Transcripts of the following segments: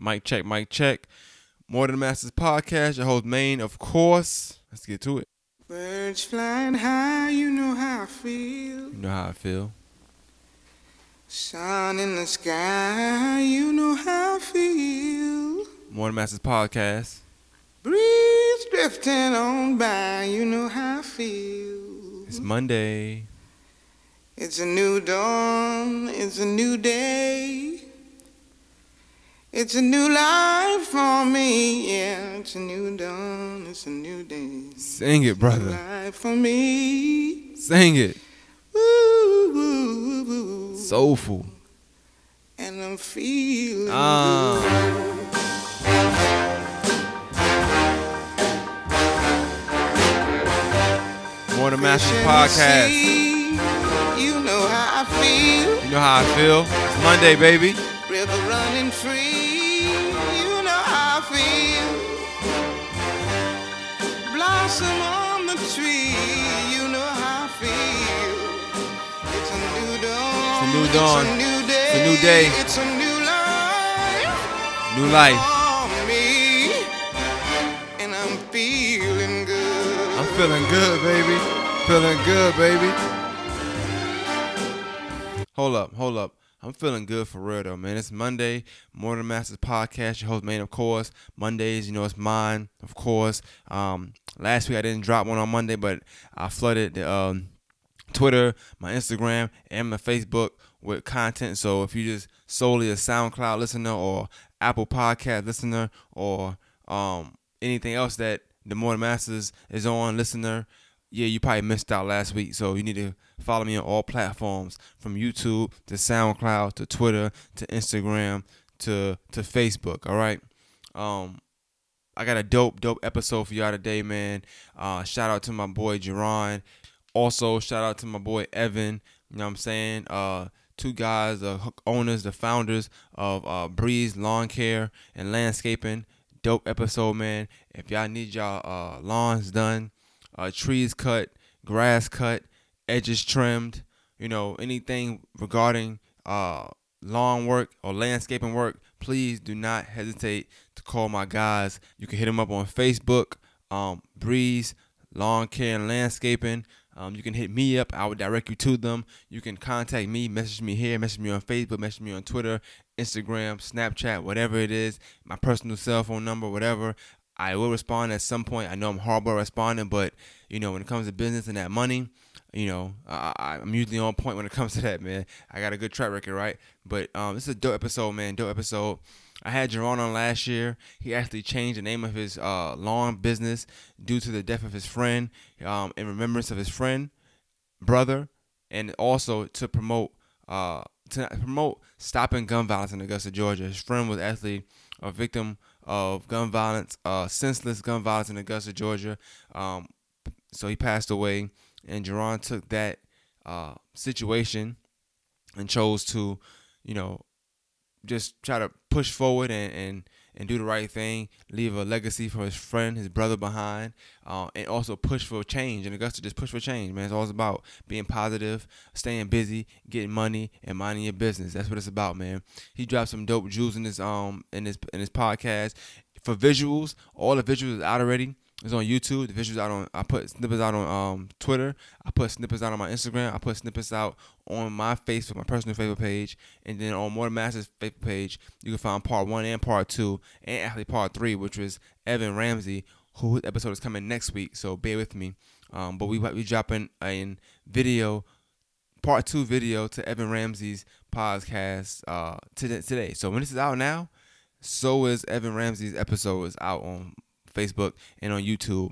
Mic check, mic check. More Than Masters podcast. Your host, Maine, of course. Let's get to it. Birds flying high, you know how I feel. You know how I feel. Sun in the sky, you know how I feel. More Than Masters podcast. Breeze drifting on by, you know how I feel. It's Monday. It's a new dawn, it's a new day. It's a new life for me, yeah. It's a new dawn, it's a new day. Sing it, New brother. life for me. Sing it. Woo, woo, woo. Soulful. and I'm feeling Ah. good. More Than Masters Fish in the podcast. You know how I feel. You know how I feel. It's Monday, baby. River running free. Blossom on the tree. You know how I feel. It's a new dawn. It's a new dawn. It's a new day. It's a new day. It's a new life. New life. for me, and I'm feeling good. I'm feeling good, baby. Feeling good, baby. Hold up, hold up. I'm feeling good for real though, man. It's Monday, Than Masters podcast. Your host, man, of course. Mondays, you know, it's mine, of course. Um, last week I didn't drop one on Monday, but I flooded the um, Twitter, my Instagram, and my Facebook with content. So if you just solely a SoundCloud listener or Apple Podcast listener or um, anything else that the More Masters is on listener, yeah, you probably missed out last week. So you need to follow me on all platforms from YouTube to SoundCloud to Twitter to Instagram to to Facebook. All right. Um, I got a dope, dope episode for y'all today, man. Uh, shout out to my boy Jerron. Also, shout out to my boy Evan. You know what I'm saying? Uh, two guys, the h- owners, the founders of uh, Breeze Lawn Care and Landscaping. Dope episode, man. If y'all need y'all uh, lawns done, uh, trees cut, grass cut, edges trimmed, you know, anything regarding uh, lawn work or landscaping work, please do not hesitate to call my guys. You can hit them up on Facebook, um, Breeze Lawn Care and Landscaping. Um, you can hit me up. I will direct you to them. You can contact me, message me here, message me on Facebook, message me on Twitter, Instagram, Snapchat, whatever it is, my personal cell phone number, whatever. I will respond at some point. I know I'm horrible at responding, but you know when it comes to business and that money, you know I, I'm usually on point when it comes to that, man. I got a good track record, right? But um, this is a dope episode, man. Dope episode. I had Jerron on last year. He actually changed the name of his uh, lawn business due to the death of his friend, um, in remembrance of his friend, brother, and also to promote uh, to promote stopping gun violence in Augusta, Georgia. His friend was actually a victim of gun violence, uh, senseless gun violence in Augusta, Georgia. Um, so he passed away, and Jerron took that uh, situation and chose to, you know, just try to push forward and, and, and do the right thing, leave a legacy for his friend, his brother behind, uh, and also push for change. And Augusta just push for change, man. It's all about being positive, staying busy, getting money, and minding your business. That's what it's about, man. He dropped some dope jewels in his um in this in this podcast. For visuals, all the visuals is out already. It's on YouTube. The visuals out on. I put snippets out on um Twitter. I put snippets out on my Instagram. I put snippets out on my Facebook, my personal Facebook page, and then on More Masters Facebook page, you can find part one and part two, and actually part three, which was Evan Ramsey, whose episode is coming next week. So bear with me. Um, but we we dropping a video, part two video to Evan Ramsey's podcast uh. Today. So when this is out now, so is Evan Ramsey's episode is out on Facebook and on YouTube.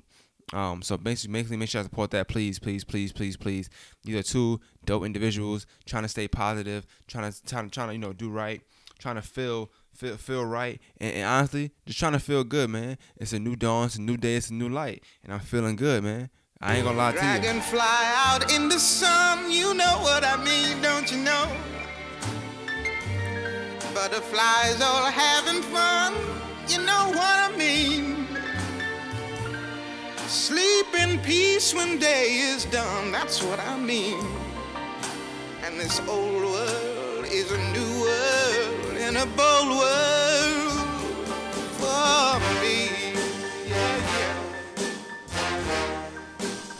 Um, so basically, basically make sure I support that, please, please, please, please, please. These are two dope individuals trying to stay positive, trying to trying to trying to you know do right, trying to feel feel feel right, and, and honestly, just trying to feel good, man. It's a new dawn, it's a new day, it's a new light, and I'm feeling good, man. I ain't gonna lie to you. Dragonfly out in the sun, you know what I mean, don't you know? Butterflies all having fun, Sleep in peace when day is done, that's what I mean. And this old world is a new world and a bold world for me. Yeah, yeah.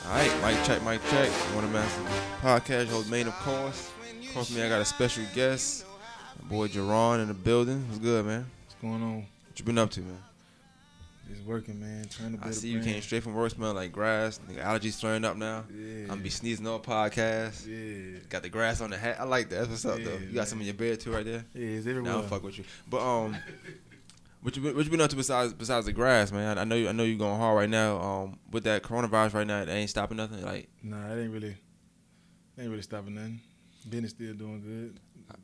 All right, mic check, mic check. One of Master Podcast, host main of course. Of course, me, I got a special guest, my boy Jerron in the building. What's good, man? What's going on? What you been up to, man? Just working, man. Trying to build I see you came straight from work, smell like grass. Nigga, allergies flaring up now. Yeah. I'm be sneezing on podcast. Yeah. Got the grass on the hat. I like that. That's what's up, though. You got man. some in your bed too, right there. Yeah, it's everywhere. Nah, I'm fuck with you. But um, what you been, what you been up to besides besides the grass, man? I, I know you, I know you going hard right now. Um, with that coronavirus right now, it ain't stopping nothing. Like Nah, it ain't really, ain't really stopping nothing. Business still doing good.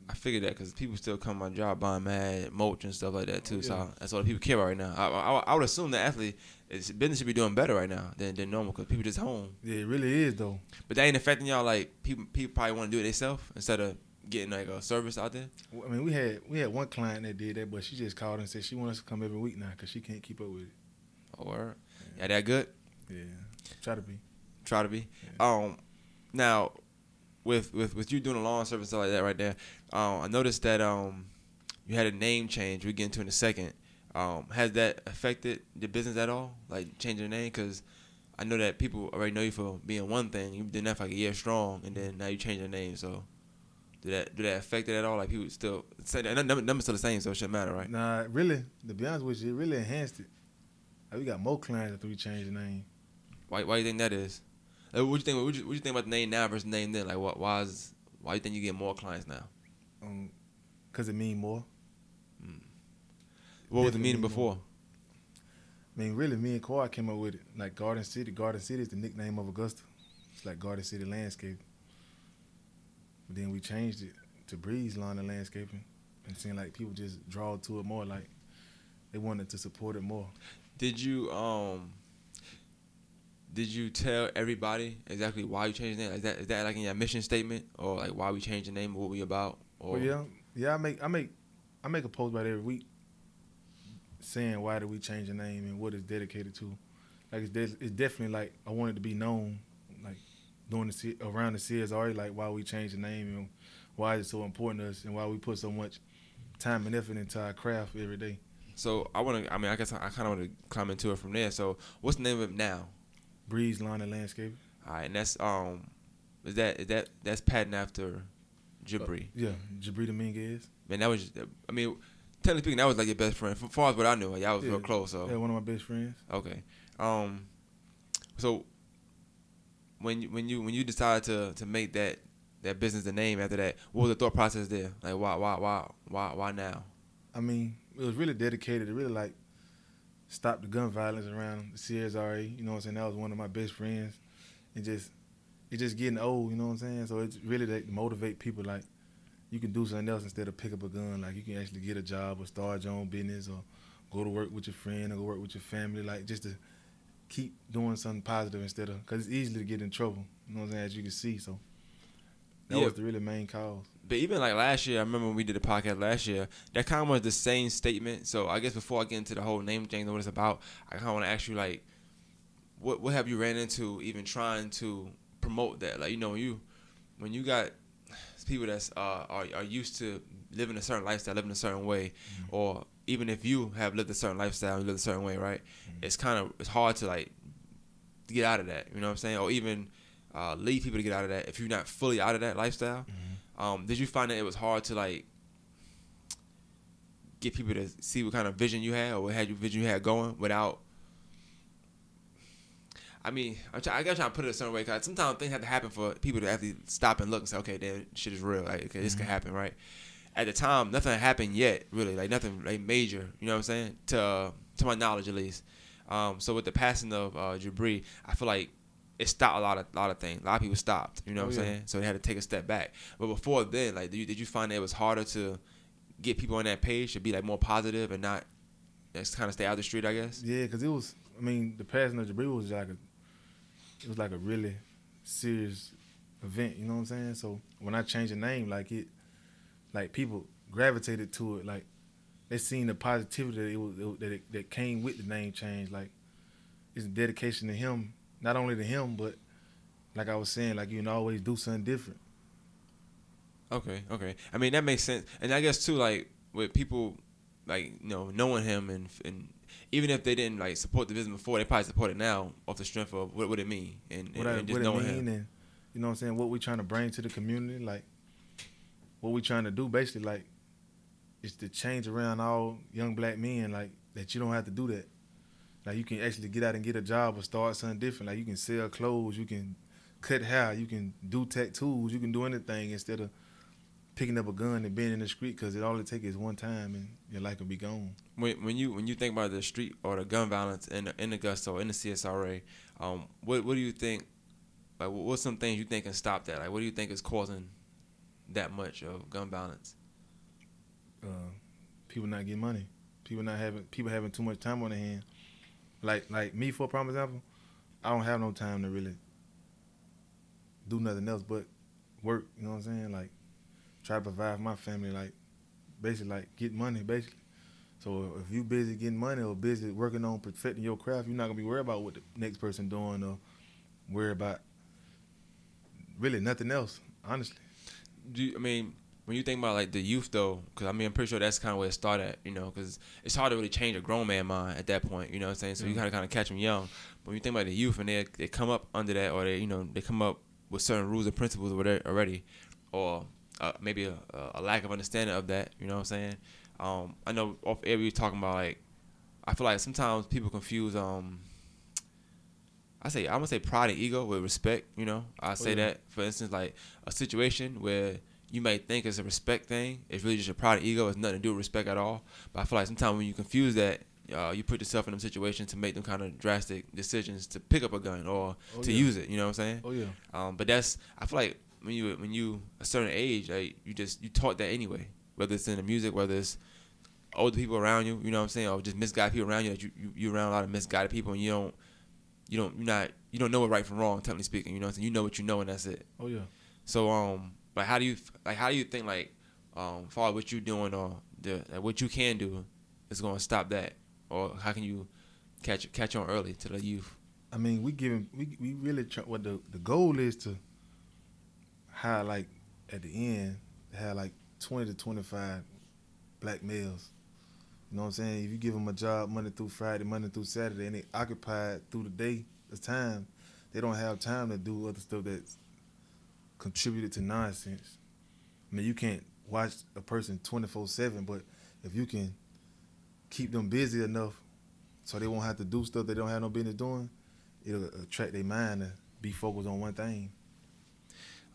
I, figured that because people still come to my job buying mad mulch and stuff like that too. Yeah. So that's what people care about right now. I, I, I would assume that athlete is business should be doing better right now than, than normal because people just home. Yeah, it really is though. But that ain't affecting y'all. Like people people probably want to do it themselves instead of getting like a service out there. I mean, we had we had one client that did that, but she just called and said she wants to come every week now because she can't keep up with it. Or yeah, that good. Yeah, try to be. try to be. Um, now, with with with you doing a lawn service stuff like that right there, um, I noticed that um, you had a name change. We get into in a second. Um, has that affected the business at all? Like changing the name? Because I know that people already know you for being one thing. You've been there for like a year strong, and then now you change your name. So, did that did that affect it at all? Like people still say that number, number's still the same, so it shouldn't matter, right? Nah, really, to be honest with you, it really enhanced it. Like, we got more clients after we changed the name. Why why you think that is? Like, what you think? What you, what you think about the name now versus the name then? Like, what why is why you think you get more clients now? Um, cause it mean more. What was the meaning more. before? I mean, really, me and Kawhi came up with it. Like Garden City. Garden City is the nickname of Augusta. It's like Garden City Landscape. But then we changed it to Breeze Lawn and Landscaping, and seeing like people just draw to it more. Like they wanted to support it more. Did you um did you tell everybody exactly why you changed the name? Is that is that like in your mission statement or like why we changed the name, what we about? Or Well, yeah, yeah. I make I make I make a post about every week, saying why did we change the name and what it's dedicated to. Like it's de- it's definitely like I wanted to be known, like doing the C- around the CSRA, like why we changed the name and why it's so important to us and why we put so much time and effort into our craft every day. so I want to. I mean, I guess I, I kind of want to climb into it from there. So, what's the name of it now? Breeze Lawn and Landscape. All right, and that's um, is that is that that's patent after Jabri? Yeah, Jabri Dominguez. Man, that was. I mean, technically speaking, that was like your best friend. As far as what I knew, like, y'all was Yeah. real close. So Yeah, one of my best friends. Okay. Um. So when you, when you when you decided to to make that that business the name after that, what was the thought process there? Like why why why why why now? I mean, it was really dedicated to really like stop the gun violence around the CSRA. You know what I'm saying? That was one of my best friends. And just it's just getting old, you know what I'm saying? So it's really to motivate people like you can do something else instead of pick up a gun. Like you can actually get a job or start your own business or go to work with your friend or go work with your family. Like just to keep doing something positive instead of because it's easy to get in trouble. You know what I'm saying? As you can see, so that Yeah. was the really main cause. But even like last year, I remember when we did the podcast last year. That kind of was the same statement. So I guess before I get into the whole name thing and what it's about, I kind of want to ask you like, what what have you ran into even trying to promote that? Like you know when you when you got people that's uh, are are used to living a certain lifestyle, living a certain way, or even if you have lived a certain lifestyle, you live a certain way, right? It's kind of it's hard to like get out of that. You know what I'm saying? Or even uh, lead people to get out of that if you're not fully out of that lifestyle. Um, did you find that it was hard to like get people to see what kind of vision you had or what had you vision you had going without? I mean, I'm try, I try to put it a certain way because sometimes things have to happen for people to actually stop and look and say, okay, then shit is real. Like, okay, this can happen, right? At the time, nothing happened yet, really, like nothing like major. You know what I'm saying? To to my knowledge, at least. Um, so with the passing of uh, Jabri, I feel like it stopped a lot of lot of things. A lot of people stopped. You know Oh, what I'm yeah. saying? So they had to take a step back. But before then, like, did you, did you find that it was harder to get people on that page to be like more positive and not just kind of stay out the street? I guess. Yeah, because it was. I mean, the passing of Jabri was like a. It was like a really serious event. You know what I'm saying? So when I changed the name, like it, like people gravitated to it. Like they seen the positivity that it was that it, that came with the name change. Like it's a dedication to him, not only to him, but like I was saying, like you can always do something different. Okay, okay. I mean that makes sense, and I guess too, like with people like you know knowing him and and even if they didn't like support the business before, they probably support it now off the strength of what would it mean and, and, what, I, and just what it knowing mean him. and you know what I'm saying, what we trying to bring to the community, like what we trying to do basically like is to change around all young black men like that you don't have to do that. Like you can actually get out and get a job or start something different. Like you can sell clothes, you can cut hair, you can do tattoos, you can do anything instead of picking up a gun and being in the street because it all it takes is one time and your life will be gone. When, when you when you think about the street or the gun violence in the, in Augusta or in the CSRA, um, what what do you think? Like, what- what's some things you think can stop that? Like, what do you think is causing that much of gun violence? uh, people not getting money. People not having people having too much time on their hand. Like like me for a prime example, I don't have no time to really do nothing else but work. You know what I'm saying? Like try to provide for my family. Like basically like get money basically. So if you busy getting money or busy working on perfecting your craft, you're not gonna be worried about what the next person doing or worry about really nothing else. Honestly, Do you, I mean when you think about like the youth though? Because I mean I'm pretty sure that's kind of where it started. You know, because it's hard to really change a grown man mind at that point. You know what I'm saying? So you Mhm. gotta kind of catch them young. But when you think about the youth and they they come up under that or they you know they come up with certain rules and principles or whatever already, or uh, maybe a, a lack of understanding of that. You know what I'm saying? Um, I know off air we were talking about like I feel like sometimes people confuse um I say I'm gonna say pride and ego with respect. You know, I say yeah. that for instance, like a situation where you might think it's a respect thing, it's really just a pride and ego. It's nothing to do with respect at all. But I feel like sometimes when you confuse that, uh, you put yourself in them situations to make them kind of drastic decisions to pick up a gun or Oh, to yeah. use it. You know what I'm saying? oh yeah, Um, but that's I feel like when you when you a certain age, like you just you taught that anyway. Whether it's in the music, whether it's older people around you, you know what I'm saying, or just misguided people around you that you you you around a lot of misguided people and you don't you don't you're not you don't know what right from wrong, technically speaking. You know what I'm saying? You know what you know and that's it. oh yeah. So um, like how do you like how do you think like um, far as what you're doing or the like, what you can do is going to stop that, or how can you catch catch on early to the youth? I mean, we giving we we really try, what the the goal is to have like at the end have like twenty to twenty five black males. You know what I'm saying? If you give them a job Monday through Friday, Monday through Saturday, and they occupied through the day, the time, they don't have time to do other stuff that's contributed to nonsense. I mean, you can't watch a person 24 seven, but if you can keep them busy enough so they won't have to do stuff they don't have no business doing, it'll attract their mind to be focused on one thing.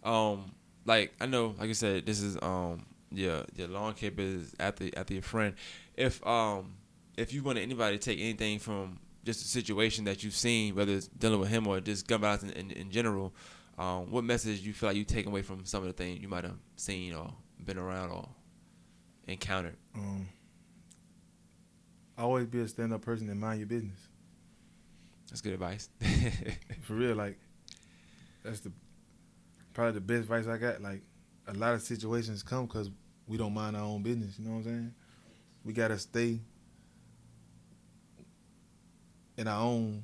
Um like I know like I said this is um yeah, your lawn keeper is after after your friend. If um if you want anybody to take anything from just a situation that you've seen whether it's dealing with him or just gun violence in, in, in general um what message you feel like you take away from some of the things you might have seen or been around or encountered? Um, always be a stand up person and mind your business. that's good advice. For real, like that's the probably the best advice I got. Like a lot of situations come because we don't mind our own business. You know what I'm saying? We gotta stay in our own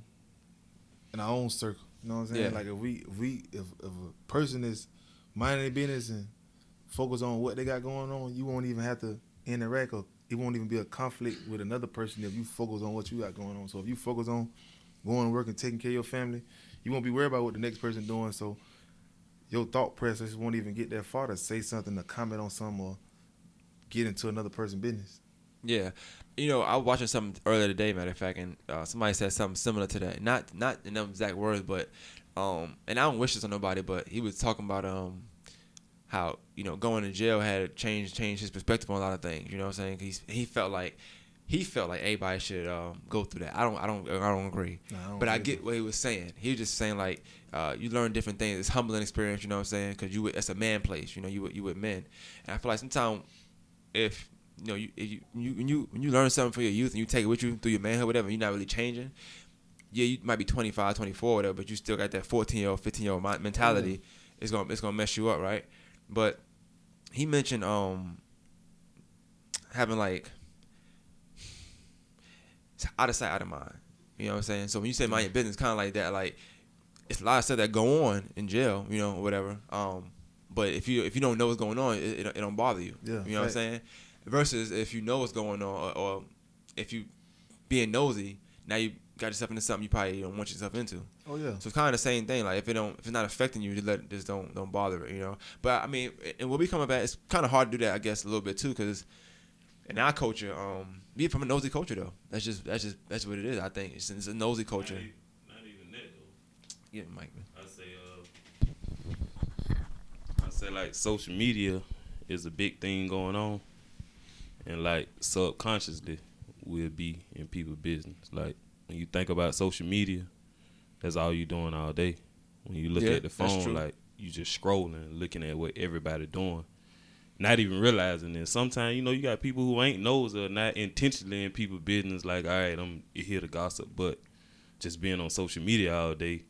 in our own circle. You know what I'm saying? Yeah. Like if we if we if, if a person is minding their business and focus on what they got going on, you won't even have to interact or it won't even be a conflict with another person if you focus on what you got going on. So if you focus on going to work and taking care of your family, you won't be worried about what the next person doing. So your thought process won't even get that far to say something, to comment on something, or get into another person's business. Yeah, you know, I was watching something earlier today, matter of fact, and uh, somebody said something similar to that. Not not in them exact words, but um, and I don't wish this on nobody, but he was talking about um, how you know going to jail had changed changed his perspective on a lot of things. You know what I'm saying? He's he felt like he felt like everybody should um, go through that. I don't I don't I don't agree. Nah, I don't but I get what he was saying. He was just saying like uh, you learn different things. It's humbling experience. You know what I'm saying? Because you it's a man place. You know you you with men, and I feel like sometimes if you know you if you you when you when you learn something for your youth and you take it with you through your manhood, whatever, you're not really changing. Yeah, you might be 25, 24, whatever, but you still got that 14 year old, 15 year old mentality. It's gonna it's gonna mess you up, right? But he mentioned um having like out of sight, out of mind. You know what I'm saying? So when you say mind your business, kind of like that, like it's a lot of stuff that go on in jail, you know, or whatever. Um, but if you if you don't know what's going on, it, it, it don't bother you. Yeah, you know what I'm saying? versus if you know what's going on or, or if you being nosy, now you got yourself into something you probably don't want yourself into. Oh yeah. So it's kind of the same thing. Like if it don't, if it's not affecting you, just let, just don't, don't bother it. You know. But I mean, and what we come about, it's kind of hard to do that, I guess, a little bit too, because in our culture, um, be from a nosy culture though. That's just, that's just, that's what it is. I think it's, it's a nosy culture. Not even, not even that though. Yeah, Mike. I say, uh, I say like social media is a big thing going on, and like subconsciously we'll be in people's business. Like when you think about social media, that's all you doing all day. When you look Yeah, at the phone, like you just scrolling, looking at what everybody doing, not even realizing it. Sometimes you know you got people who ain't knows or not intentionally in people's business. Like, all right, I'm here to gossip, but just being on social media all day,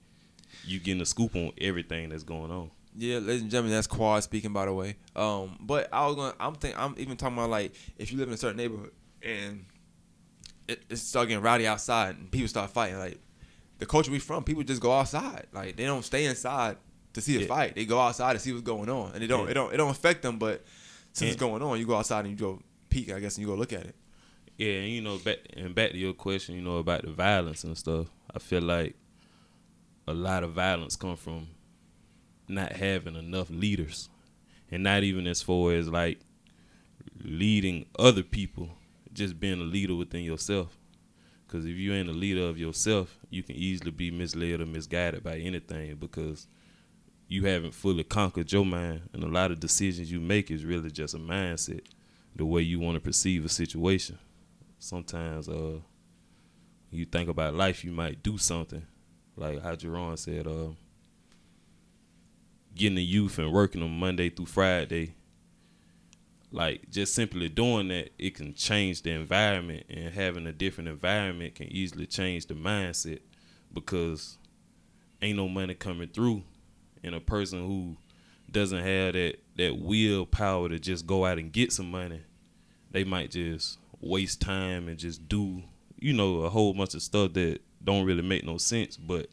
you getting a scoop on everything that's going on. Yeah, ladies and gentlemen, that's Quad speaking, by the way. Um, but I was gonna, I'm think, I'm even talking about like if you live in a certain neighborhood and it, it start getting rowdy outside and people start fighting, like the culture we from, people just go outside. Like they don't stay inside to see a Yeah. fight. They go outside to see what's going on, and it don't, Yeah. it don't, it don't affect them. But since it's going on, you go outside and you go peek, I guess, and you go look at it. Yeah, and you know, back and back to your question, you know, about the violence and stuff. I feel like a lot of violence come from not having enough leaders, and not even as far as like leading other people, just being a leader within yourself. Because if you ain't a leader of yourself, you can easily be misled or misguided by anything because you haven't fully conquered your mind, and a lot of decisions you make is really just a mindset, the way you want to perceive a situation. Sometimes uh you think about life you might do something. Like how Jerron said uh getting the youth and working them Monday through Friday like just simply doing that it can change the environment and having a different environment can easily change the mindset because ain't no money coming through and a person who doesn't have that that willpower to just go out and get some money they might just waste time and just do you know a whole bunch of stuff that don't really make no sense. But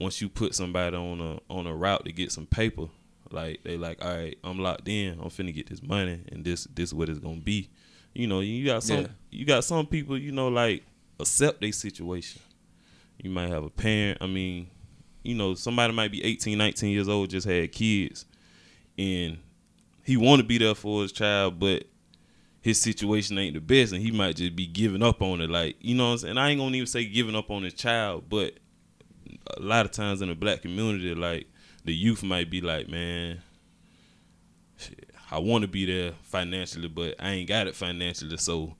once you put somebody on a on a route to get some paper like they like all right i'm locked in. I'm finna get this money and this this is what it's gonna be. You know you got some Yeah. you got some people you know like accept their situation. You might have a parent i mean you know somebody might be 18 19 years old just had kids and he want to be there for his child but his situation ain't the best and he might just be giving up on it like you know what I'm saying? I ain't gonna even say giving up on his child but a lot of times in the black community like the youth might be like man shit, I want to be there financially but I ain't got it financially so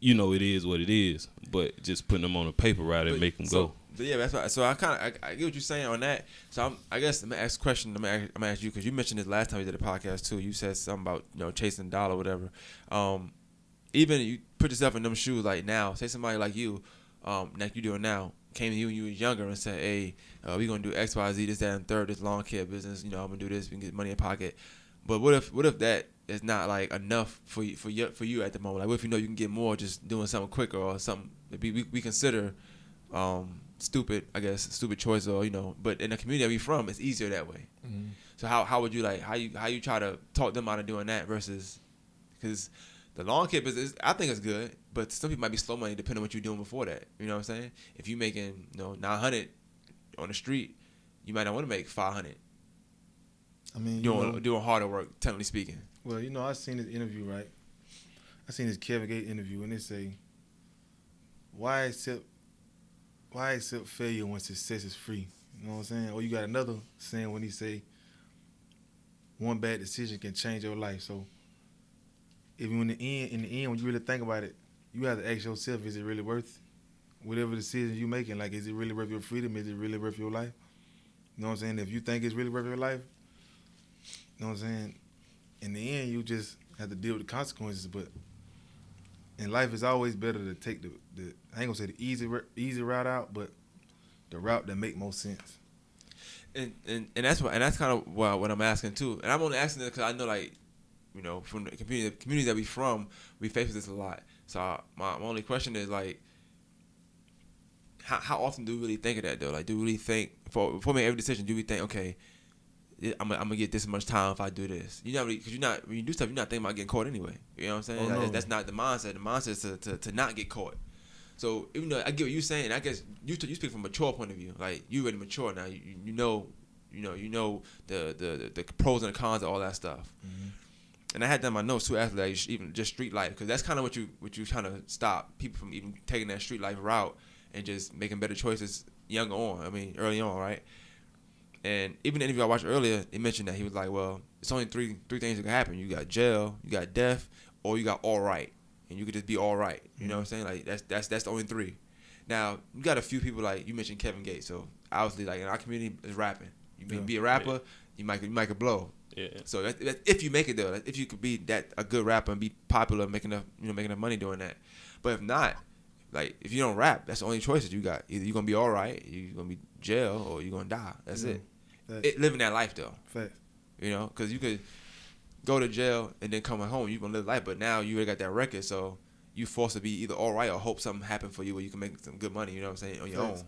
you know it is what it is. But just putting them on a paper route and But- make them so, go but yeah, that's right. So I kind of I, I get what you're saying on that. So I'm, I guess I'm gonna ask a question. I'm gonna ask, I'm gonna ask you because you mentioned this last time you did a podcast too. You said something about you know chasing dollar, whatever. Um, even you put yourself in them shoes. Like now, say somebody like you, um, like you doing now, came to you when you was younger and said, "Hey, uh, we gonna do X, Y, Z, this, that, and third, this lawn care business. You know, I'm gonna do this. We can get money in pocket." But what if what if that is not like enough for you for you for you at the moment? Like, what if you know you can get more just doing something quicker or something we we, we consider um, stupid, I guess, stupid choice or you know. But in the community that we from, it's easier that way. Mm-hmm. So how how would you like how you how you try to talk them out of doing that versus because the lawn care business I think it's good, but some people might be slow money depending on what you're doing before that. You know what I'm saying? If you making you know 900 on the street, you might not want to make 500 I mean, you doing know, doing harder work, technically speaking. well, you know, I seen this interview, right? I seen this Kevin Gates interview, and they say, "Why accept, why accept failure when success is free?" You know what I'm saying? Or you got another saying when he say, "One bad decision can change your life." So, if you in the end, in the end, when you really think about it, you have to ask yourself, "Is it really worth whatever decision you're making? Like, is it really worth your freedom? Is it really worth your life?" You know what I'm saying? If you think it's really worth your life, you know what I'm saying? In the end, you just have to deal with the consequences. But in life, it's always better to take the I ain't gonna say the easy easy route out, but the route that make most sense. and and, and that's what and that's kind of what, what I'm asking too. And I'm only asking this because I know like, you know, from the community the community that we from, we face this a lot. So I, my, my only question is like, how how often do we really think of that though? Like, do we really think for we make every decision? Do we think okay, I'm gonna, I'm gonna get this much time if I do this. You know, because you're not when you do stuff, you're not thinking about getting caught anyway. You know what I'm saying? Oh, no. That's not the mindset. The mindset is to, to, to not get caught. So even though I get what you're saying, I guess you you speak from a mature point of view. Like you already mature now. You, you know, you know, you know the, the the pros and the cons of all that stuff. Mm-hmm. And I had done my notes too after that, even just street life, because that's kind of what you what you trying to stop people from even taking that street life route and just making better choices young on. I mean, early on, right? And even the interview I watched earlier, he mentioned that he was like, "Well, it's only three three things that can happen. You got jail, you got death, or you got all right, and you could just be all right. You know what I'm mm-hmm. saying? Like that's that's that's the only three. Now you got a few people like you mentioned Kevin Gates, so obviously like in our community is rapping. You be, Yeah. be a rapper, you might you might could blow. Yeah. So that, that, if you make it though, if you could be that a good rapper and be popular, making enough you know making enough money doing that, but if not, like if you don't rap, that's the only choices you got. Either you're gonna be all right, you're gonna be jail, or you're gonna die. That's Yeah. it. It. Living that life though, Facts. you know, because you could go to jail and then come home, you gonna live life, but now you already got that record, so you forced to be either all right or hope something happen for you where you can make some good money. You know what I'm saying on your own.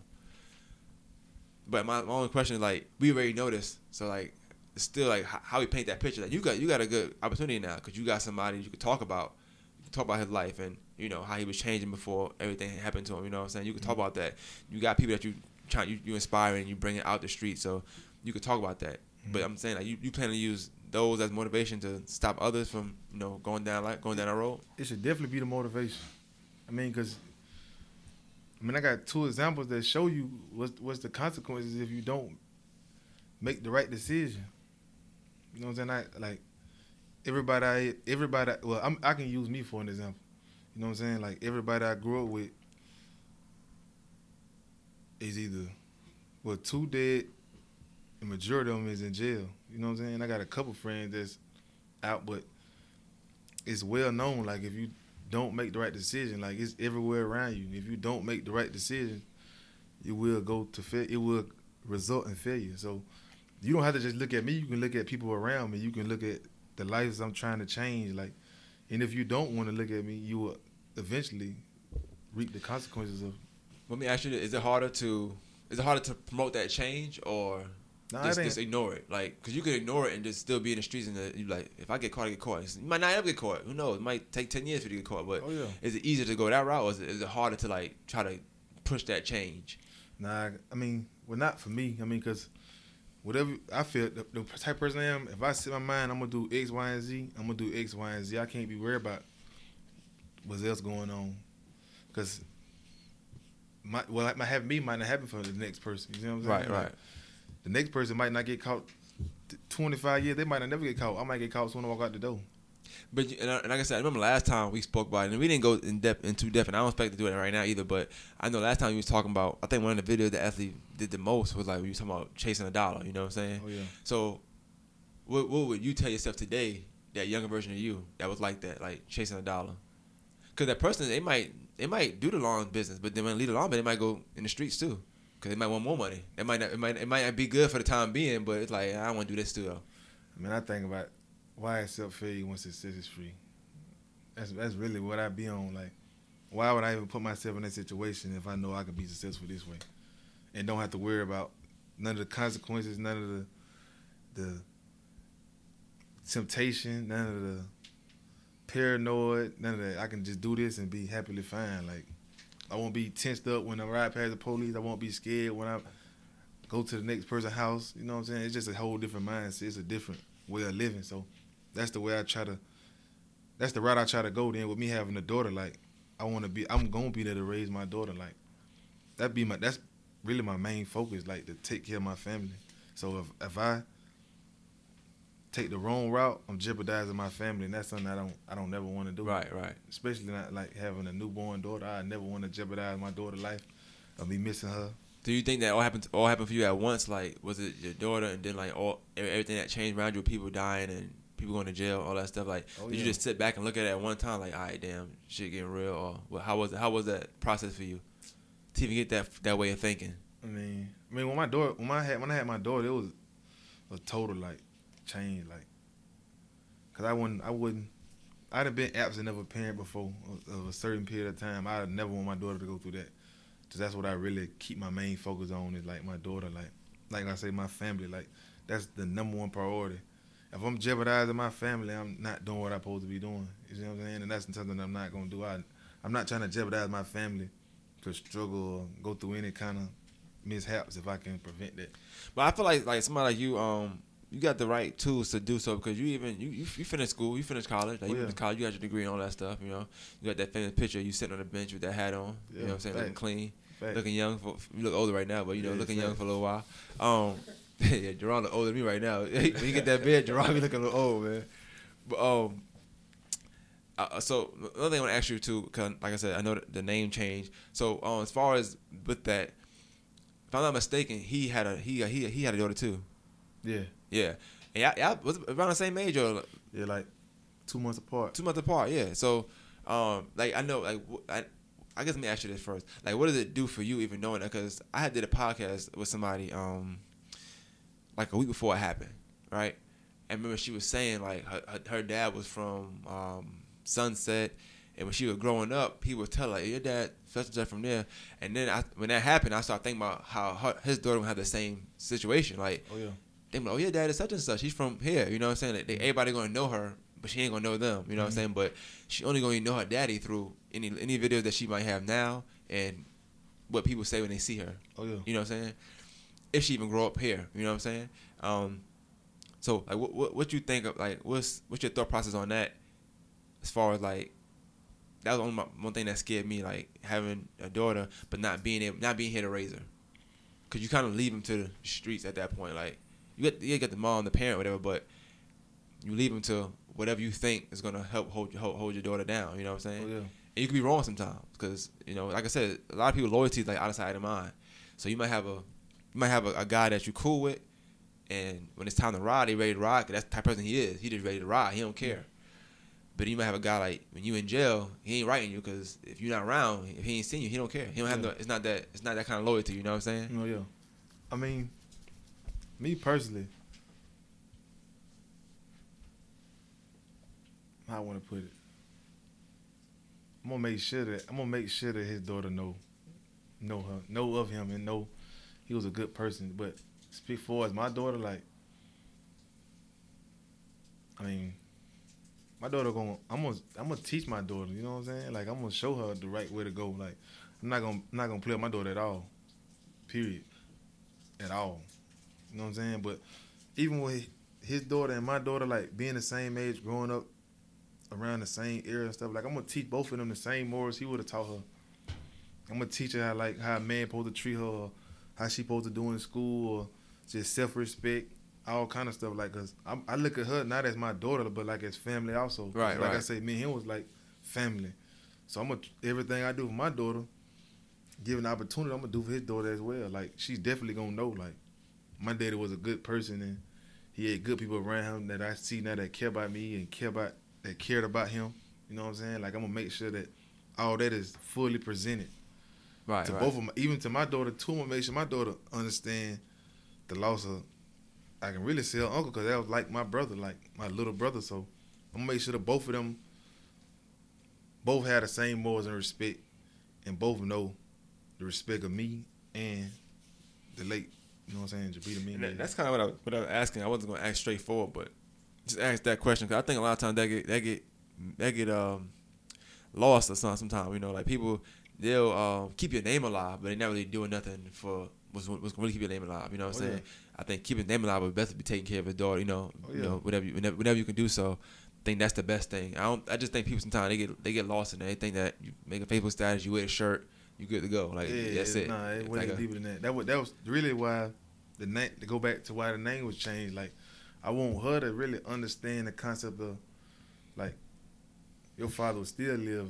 But my, my only question is like we already know this, so like it's still like how, how we paint that picture. Like you got you got a good opportunity now because you got somebody you could talk about, you could talk about his life and you know how he was changing before everything happened to him. You know what I'm saying? You could talk mm-hmm. about that. You got people that you trying you, you inspire and you bring it out the street, so you could talk about that. But mm-hmm. I'm saying like you, you plan to use those as motivation to stop others from you know going down like going down that road. it should definitely be the motivation. I mean, because I mean, I got two examples that show you what's what's the consequences if you don't make the right decision. You know what I'm saying? I, like everybody, I, everybody. Well, I'm, I can use me for an example. You know what I'm saying? Like everybody I grew up with is either well two dead, the majority of them is in jail. You know what I'm saying? I got a couple friends that's out, but it's well known. Like if you don't make the right decision, like it's everywhere around you. If you don't make the right decision, it will go to fail. It will result in failure. So you don't have to just look at me. You can look at people around me. You can look at the lives I'm trying to change. Like, and if you don't want to look at me, you will eventually reap the consequences of. Let me ask you: Is it harder to is it harder to promote that change or Nah, just, just ignore it? Like, cause you could ignore it and just still be in the streets and the, you like, if I get caught, I get caught. You might not ever get caught. Who knows? It might take ten years for you to get caught. But Oh yeah. is it easier to go that route, or is it, is it harder to like try to push that change? Nah, I mean, well, not for me. I mean, cause whatever I feel, the, the type of person I am, if I set my mind, I'm gonna do X, Y, and Z. I'm gonna do X, Y, and Z. I can't be worried about what's else going on, cause my well, might happen to me might not happen for the next person. You know what I'm saying? Right, Like, right. The next person might not get caught. 25 years, they might not never get caught. I might get caught soon I walk out the door. But and, I- and like I said, I remember last time we spoke about it, and we didn't go in depth into depth, and I don't expect to do it right now either. But I know last time we was talking about, I think one of the videos that athlete did the most was like we was talking about chasing a dollar. You know what I'm saying? Oh yeah. So, what what would you tell yourself today, that younger version of you that was like that, like chasing a dollar? Because that person, they might they might do the lawn business, but then when they leave the lawn, but they might go in the streets too. Because they might want more money. It might not, it might it might not be good for the time being, but it's like I want to do this too. I mean, I think about why accept failure when success is free. That's that's really what I be on. Like, why would I even put myself in that situation if I know I can be successful this way, and don't have to worry about none of the consequences, none of the the temptation, none of the paranoid, none of that. I can just do this and be happily fine. Like, I won't be tensed up when I ride past the police. I won't be scared when I go to the next person's house. You know what I'm saying? It's just a whole different mindset. It's a different way of living. So that's the way I try to. That's the route I try to go. Then with me having a daughter, like I want to be. I'm gonna be there to raise my daughter. Like that be my. That's really my main focus. Like to take care of my family. So if if I take the wrong route, I'm jeopardizing my family, and that's something I don't. I don't never want to do. Right, right. Especially not like having a newborn daughter. I never want to jeopardize my daughter's life. I'll be missing her. Do you think that all happened all happened for you at once? Like, was it your daughter, and then like all everything that changed around you, people dying and people going to jail, all that stuff? Like, Oh, did you just sit back and look at it at one time, like, all right, damn, shit getting real, or well, how was it? How was that process for you to even get that that way of thinking? I mean, I mean, when my daughter, when I had when I had my daughter, it was a total like change, like, cause I wouldn't, I wouldn't, I'd have been absent of a parent before of- a certain period of time. I'd never want my daughter to go through that, cause that's what I really keep my main focus on is like my daughter, like, like I say, my family, like, that's the number one priority. If I'm jeopardizing my family, I'm not doing what I'm supposed to be doing. You see what I'm saying? And that's something I'm not gonna do. I, I'm not trying to jeopardize my family to struggle or go through any kind of mishaps if I can prevent that. But I feel like like somebody like you, um, you got the right tools to do so because you even you you, you finished school, you finished college, like Oh, you yeah. college, you got your degree and all that stuff. You know, you got that famous picture, you sitting on the bench with that hat on. Yeah, you know what I'm saying? Looking clean, looking young. For, you look older right now, but you know, Yeah, looking young for a little while. Um, yeah, Jerron look older than me right now. when you get that beard, Jerron be looking a little old, man. But um. Uh, so another thing I want to ask you too, cause like I said, I know the name change. So um, as far as with that, if I'm not mistaken, he had a he he he had a daughter too. Yeah, Yeah, and y'all, y'all was around the same age or yeah, like two months apart. two months apart. Yeah, so um, like I know, like I, I guess let me ask you this first. Like, what does it do for you even knowing that? Because I had did a podcast with somebody um, like a week before it happened, right? And remember she was saying like her her, her dad was from um, Sunset, and when she was growing up, he would tell her, like, "Your dad such and such from there." And then I, when that happened, I started thinking about how her, his daughter would have the same situation, like Oh yeah, they like, oh yeah, dad is such and such. She's from here. You know what I'm saying? Like, they, everybody gonna know her, but she ain't gonna know them. You know what I'm Mhm. saying? But she only gonna know her daddy through any any videos that she might have now and what people say when they see her. oh yeah. You know what I'm saying? If she even grow up here, you know what I'm saying? Um, so like, what what, what you think of like what's what's your thought process on that? As far as like. That was only my, one thing that scared me, like having a daughter, but not being able, not being here to raise her, cause you kind of leave them to the streets at that point. Like you get you get the mom, the parent, whatever, but you leave them to whatever you think is gonna help hold hold, hold your daughter down. You know what I'm saying? Oh yeah. And you can be wrong sometimes because you know, like I said, a lot of people loyalty is like out of sight of mind. So you might have a you might have a, a guy that you cool with, and when it's time to ride, he ready to ride. 'cause that's the type of person he is. He just ready to ride. He don't care. But you might have a guy like when you in jail, he ain't writing you because if you're not around, if he ain't seen you, he don't care. He don't have Yeah. no. It's not that. It's not that kind of loyalty. You know what I'm saying? Oh yeah. I mean, me personally, I want to put it. I'm gonna make sure that I'm gonna make sure that his daughter know, know her, know of him, and know he was a good person. But speak for as my daughter, like, I mean, my daughter gonna, I'm gonna, I'm gonna teach my daughter. You know what I'm saying? Like, I'm gonna show her the right way to go. Like, I'm not gonna, I'm not gonna play with my daughter at all. Period. At all. You know what I'm saying? But even with his daughter and my daughter, like being the same age, growing up around the same era and stuff, like I'm gonna teach both of them the same morals he would have taught her. I'm gonna teach her how like how a man supposed to treat her, or how she supposed to do in school, or just self respect, all kind of stuff. Like, cause I'm, I look at her not as my daughter, but like as family also. Right, Like I right. say, me and him was like family. So I'm gonna everything I do for my daughter, given the opportunity, I'm gonna do for his daughter as well. Like she's definitely gonna know. Like my daddy was a good person and he had good people around him that I see now that care about me and care about that cared about him. You know what I'm saying? Like I'm gonna make sure that all that is fully presented Right. to right. both of my, even to my daughter too. I'm gonna make sure my daughter understand the loss of. I can really say her uncle because that was like my brother, like my little brother. So I'm gonna make sure that both of them both have the same morals and respect, and both know the respect of me and the late. You know what I'm saying? That- that's kind of what I, what I was asking. I wasn't going to ask straightforward, but just ask that question because I think a lot of times that get that get that get um lost or something. Sometimes you know, like people they'll um, keep your name alive, but they never really doing nothing for what's what's really keep your name alive. You know what I'm Oh, yeah. saying? I think keeping name alive would best to be taking care of his daughter. You know, Oh, you know whatever you whenever, whenever you can do so. I think that's the best thing. I don't. I just think people sometimes they get they get lost in it. They think that you make a Facebook status, you wear a shirt, you good to go. Like yeah, that's it. Nah, it It's wasn't like a- deeper than that. That was that was really why the name to go back to why the name was changed. Like I want her to really understand the concept of like your father will still live.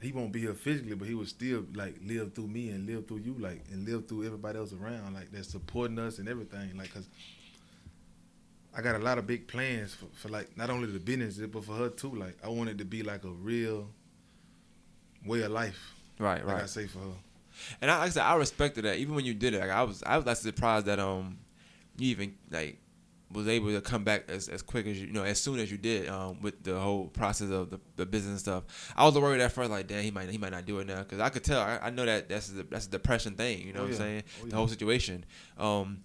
He won't be here physically, but he will still like live through me and live through you, like and live through everybody else around, like that's supporting us and everything. Like, cause I got a lot of big plans for, for like not only the business but for her too. Like I want it to be like a real way of life. Right, Like right. I say for her. And I, like I said, I respected that. Even when you did it, like I was, I was like surprised that um, you even like was able to come back as, as quick as you, you know, as soon as you did um with the whole process of the, the business stuff. I was worried at first, like, damn, he might he might not do it now because I could tell. I, I know that that's a, that's a depression thing. You know Oh, what I'm saying? Oh, The whole situation. Um,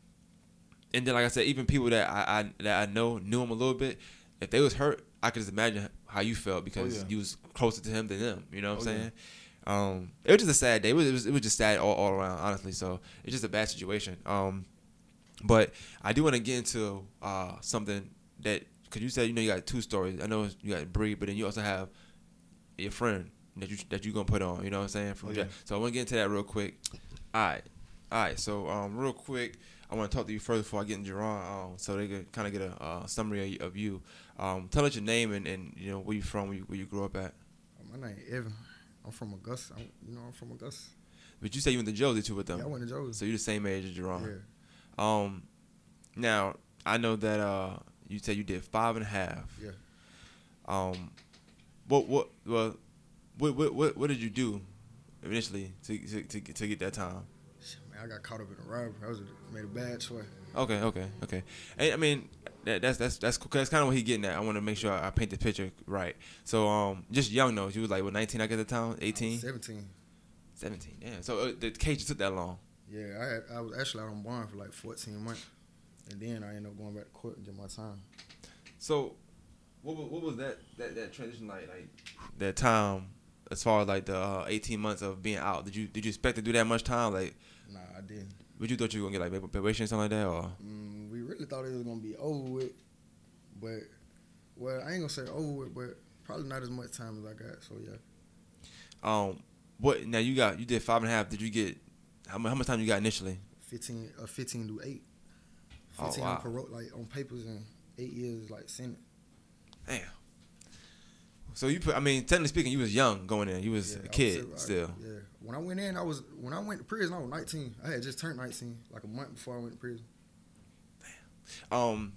and then like I said, even people that I, I that I know knew him a little bit. If they was hurt, I could just imagine how you felt because yeah. you was closer to him than them. You know what I'm Oh, yeah. saying? Um, it was just a sad day. It was, it was it was just sad all, all around, honestly. So it's just a bad situation. Um, but I do want to get into uh something that because you said you know you got two stories. I know you got Bree, but then you also have your friend that you that you gonna put on. You know what I'm saying? From Oh, yeah. so I want to get into that real quick. All right, all right. So um, real quick, I want to talk to you first before I get into Jerron, um, so they could kind of get a uh, summary of, of you. Um, tell us your name and, and you know where you from, where you, where you grew up at. My name is Evan. I'm from Augusta. I'm, you know, I'm from Augusta. But you say you went to Josey too with them. Yeah, I went to Joe's. So you're the same age as Jerome. yeah. Um, now I know that uh, you said you did five and a half. Yeah. Um, what what well, what what what, what did you do initially to, to to to get that time? I got caught up in a robbery. I was made a bad choice. Okay, okay, okay. And, I mean, that, that's that's that's cool. that's kind of what he getting at. I want to make sure I paint the picture right. So um, just young though. You was like what 19 I guess at the time, 18, 17. 17. Yeah. So uh, the case took that long. Yeah, I had I was actually out on bond for like 14 months, and then I ended up going back to court and get my time. So, what was, what was that, that that transition like? Like that time, as far as like the uh, eighteen months of being out. Did you did you expect to do that much time? Like, Nah, I didn't. would you thought you were gonna get like probation or something like that? Or Mm, we really thought it was gonna be over with, but well, I ain't gonna say over with, but probably not as much time as I got. So yeah, um, what now you got? You did five and a half. Did you get how much? How much time you got initially? 15, uh, 15 to eight. Oh, 15 wow. on parole, like on papers, and eight years like sentence. Damn. So you put? I mean, technically speaking, you was young going in. You was Yeah, a kid I- still. Yeah. When I went in, I was when I went to prison, I was 19. I had just turned 19, like a month before I went to prison. Damn. Um,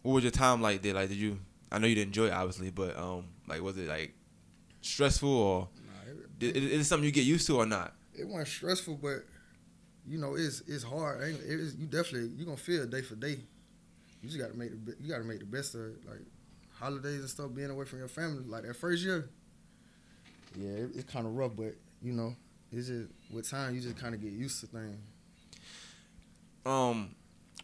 what was your time like? There, like, did you? I know you didn't enjoy it, obviously, but um, like, was it like stressful or Nah, it, did, is it something you get used to or not? it wasn't stressful, but you know, it's it's hard. It is, you definitely you gonna feel day for day. You just gotta make the you gotta make the best of it. Like holidays and stuff, being away from your family. Like that first year, yeah, it, it's kind of rough, but you know, it's just with time you just kind of get used to things. um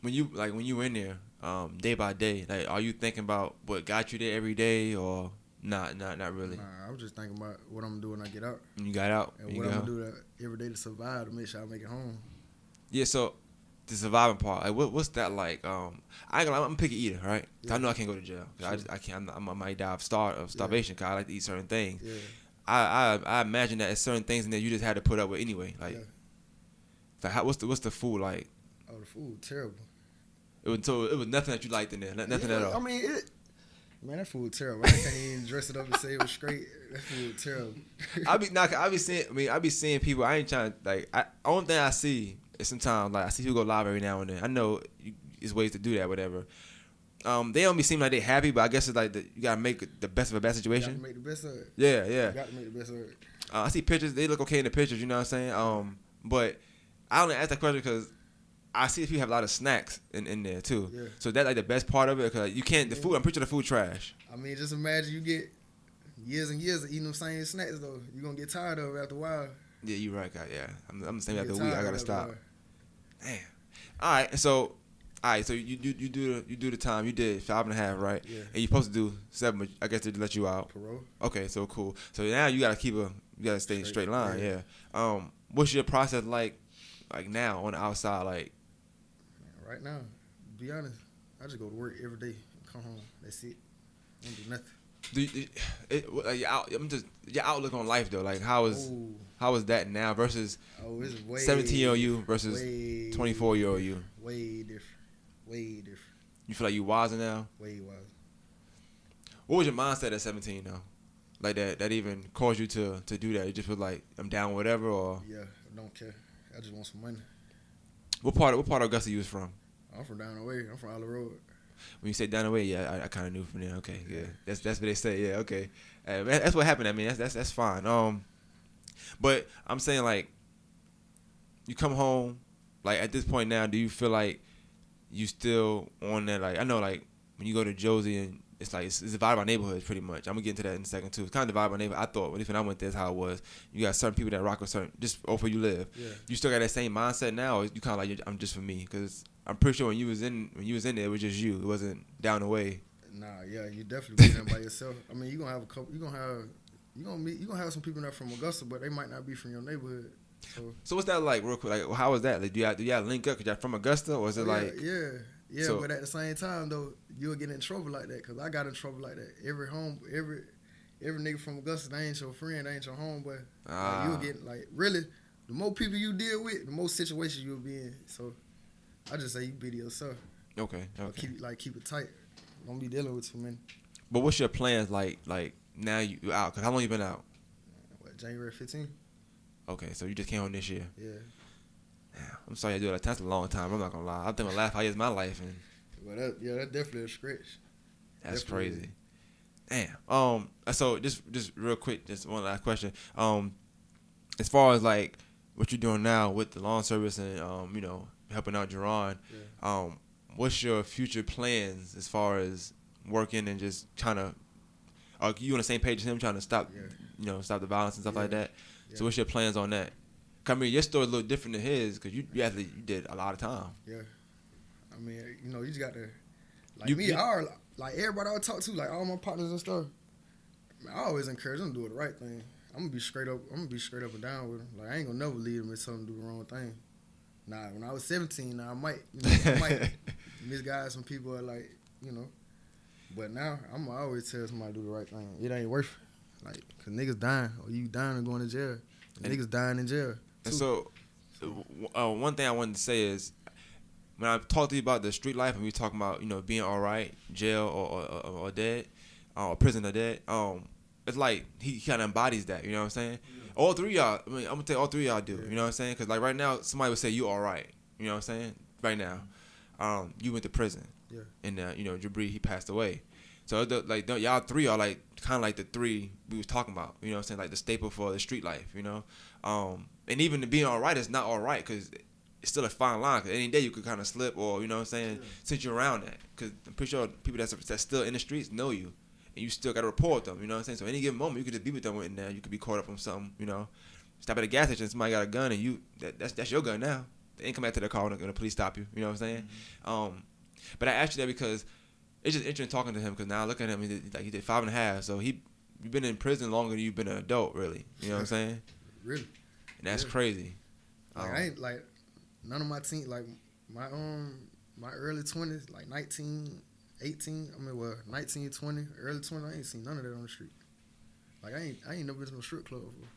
when you like when you in there um day by day like are you thinking about what got you there every day or not not not really? Nah, I was just thinking about what I'm gonna do when I get out. When you got out and what I'm gonna do to, every day to survive to make sure I make it home. yeah so the surviving part like what, what's that like? Um I ain't gonna, I'm a picky eater right? 'Cause I know I can't go to jail. 'Cause I just I can't I'm, I might die of star of starvation cause I like to eat certain things. Yeah, I I, I imagine that it's certain things in there you just had to put up with anyway like yeah. like how, what's the what's the food like Oh, the food terrible. it was so it was nothing that you liked in there nothing Yeah, at all I mean, it, man, that food terrible. I can't even dress it up and say it was straight. That food terrible. I be not. I be seeing. I mean, I be seeing people. I ain't trying to like. I only thing I see is sometimes like I see people go live every now and then. I know there's ways to do that, whatever. Um, they don't seem like they happy, but I guess it's like the, you gotta make the best of a bad You situation. make the best of it. Yeah, You yeah. got to make the best of it. Uh, I see pictures. They look okay in the pictures. You know what I'm saying? Um, but I only ask that question because I see if you have a lot of snacks in, in there too. Yeah. So that's like the best part of it because you can't. The food. I'm pretty sure the food trash. I mean, just imagine you get years and years of eating them same snacks though. You're gonna get tired of it after a while. Yeah, you're right, guy. Yeah, I'm, I'm the same You after a week. I gotta of it after a stop. Damn. All right. So, all right. So you you you do the you do the time. You did five and a half, right? Yeah. And you're supposed to do seven. But I guess they let you out. Parole. Okay. So cool. So now you gotta keep a you gotta stay in straight Straight, line. Yeah. yeah. Um. What's your process like? Like now on the outside, like right now, be honest, I just go to work every day and come home. That's it. Don't do nothing. do you, it, your out, I'm just your outlook on life though. Like how is Oh, how is that now versus oh, it's way 17 year old you versus way 24 year old you? Way different. Way different. You feel like you wiser now. Way wise. What was your mindset at 17 though? Like that that even caused you to to do that? You just feel like I'm down whatever or Yeah, I don't care. I just want some money. what part of what part of Augusta you was from? I'm from down the way. I'm from Island Road. When you say down the way, yeah, I, I kind of knew from there. Okay, yeah, that's that's what they say. Yeah, okay, uh, that's what happened. I mean, that's that's that's fine. Um, but I'm saying like, you come home, like at this point now, do you feel like you still on that? Like I know like when you go to Josey and it's like it's, it's divided by neighborhoods pretty much. I'm gonna get into that in a second too. It's kind of divided by neighborhood. I thought, when I went there, that's how it was. You got certain people that rock with certain just over where you live. Yeah. You still got that same mindset now, or you kind of like I'm just for me because I'm pretty sure when you was in when you was in there, it was just you. It wasn't down the way. Nah, yeah, you definitely be there by yourself. I mean, you gonna have a couple. You gonna have you gonna meet. You gonna have some people that from Augusta, but they might not be from your neighborhood. So what's that like, real quick? Like, how was that? Like, do y'all do y'all link up? Cause y'all from Augusta, or is it yeah, like? yeah, yeah. So- but at the same time though, you'll get in trouble like that because I got in trouble like that. Every home, every every nigga from Augusta, they ain't your friend, they ain't your homeboy. Ah. Like, you'll get like really. The more people you deal with, the more situations you'll be in. So I just say you be to yourself. Okay, Or okay. Keep it like keep it tight. Don't be dealing with too many. But what's your plans like? Like now you you out? Cause how long you been out? What January 15th? Okay, so you just came home this year. Yeah. I'm sorry I do that. That's a long time. I'm not gonna lie. I think my last five years of my life, and Well, that yeah, that's definitely a stretch. that's Definitely. crazy. Damn. Um. So just just real quick, just one last question. Um, as far as like what you're doing now with the lawn service and um, you know, helping out Jerron, um, what's your future plans as far as working and just trying to? Are you on the same page as him, trying to stop, Yeah. you know, stop the violence and stuff like that? Yeah. So what's your plans on that? I mean, your story's a little different than his because you you actually you did a lot of time. Yeah. I mean, you know, you just got to like You- me. you- I like everybody I talk to, like all my partners and stuff. I always encourage them to do the right thing. I'm gonna be straight up. I'm gonna be straight up and down with them. Like I ain't gonna never lead them and tell them to do the wrong thing. Nah, when I was 17, now I might, you know, I might misguide some people. Are like, you know, but now I'm always tell somebody to do the right thing. It ain't worth it. Like, cause niggas dying or you dying and going to jail. And And- niggas dying in jail. And so, uh, one thing I wanted to say is, when I talked to you about the street life and we talking about you know being all right, jail or or, or, or dead, uh, or prison or dead, um, it's like he kind of embodies that. You know what I'm saying? All three of y'all. I mean, I'm gonna tell all three of y'all do. You know what I'm saying? Because like right now, somebody would say you all right. You know what I'm saying? Right now, um, you went to prison. Yeah. And uh, you know, Jabri he passed away. So the, like the, y'all three are like kind of like the three we was talking about. You know what I'm saying? Like the staple for the street life. You know, um, and even to being all right is not all right because it's still a fine line. Cause any day you could kind of slip or you know what I'm saying. Since you're around that, because I'm pretty sure people that's that's still in the streets know you, and you still got to report them. You know what I'm saying? So any given moment you could just be with them in there. You could be caught up on something. You know, stop at a gas station, somebody got a gun and you that, that's that's your gun now. They ain't come back to the car and the police stop you. You know what I'm saying? Um, but I asked you that because it's just interesting talking to him because now I look at him, he did, like he did five and a half, so he you've been in prison longer than you've been an adult, really. You know what I'm saying? really. And that's Yeah. crazy. Like Um, I ain't like none of my team like my um my early twenties, like 19, 18, I mean well, 19, 20, early twenty, I ain't seen none of that on the street. Like I ain't I ain't never been to no strip club before.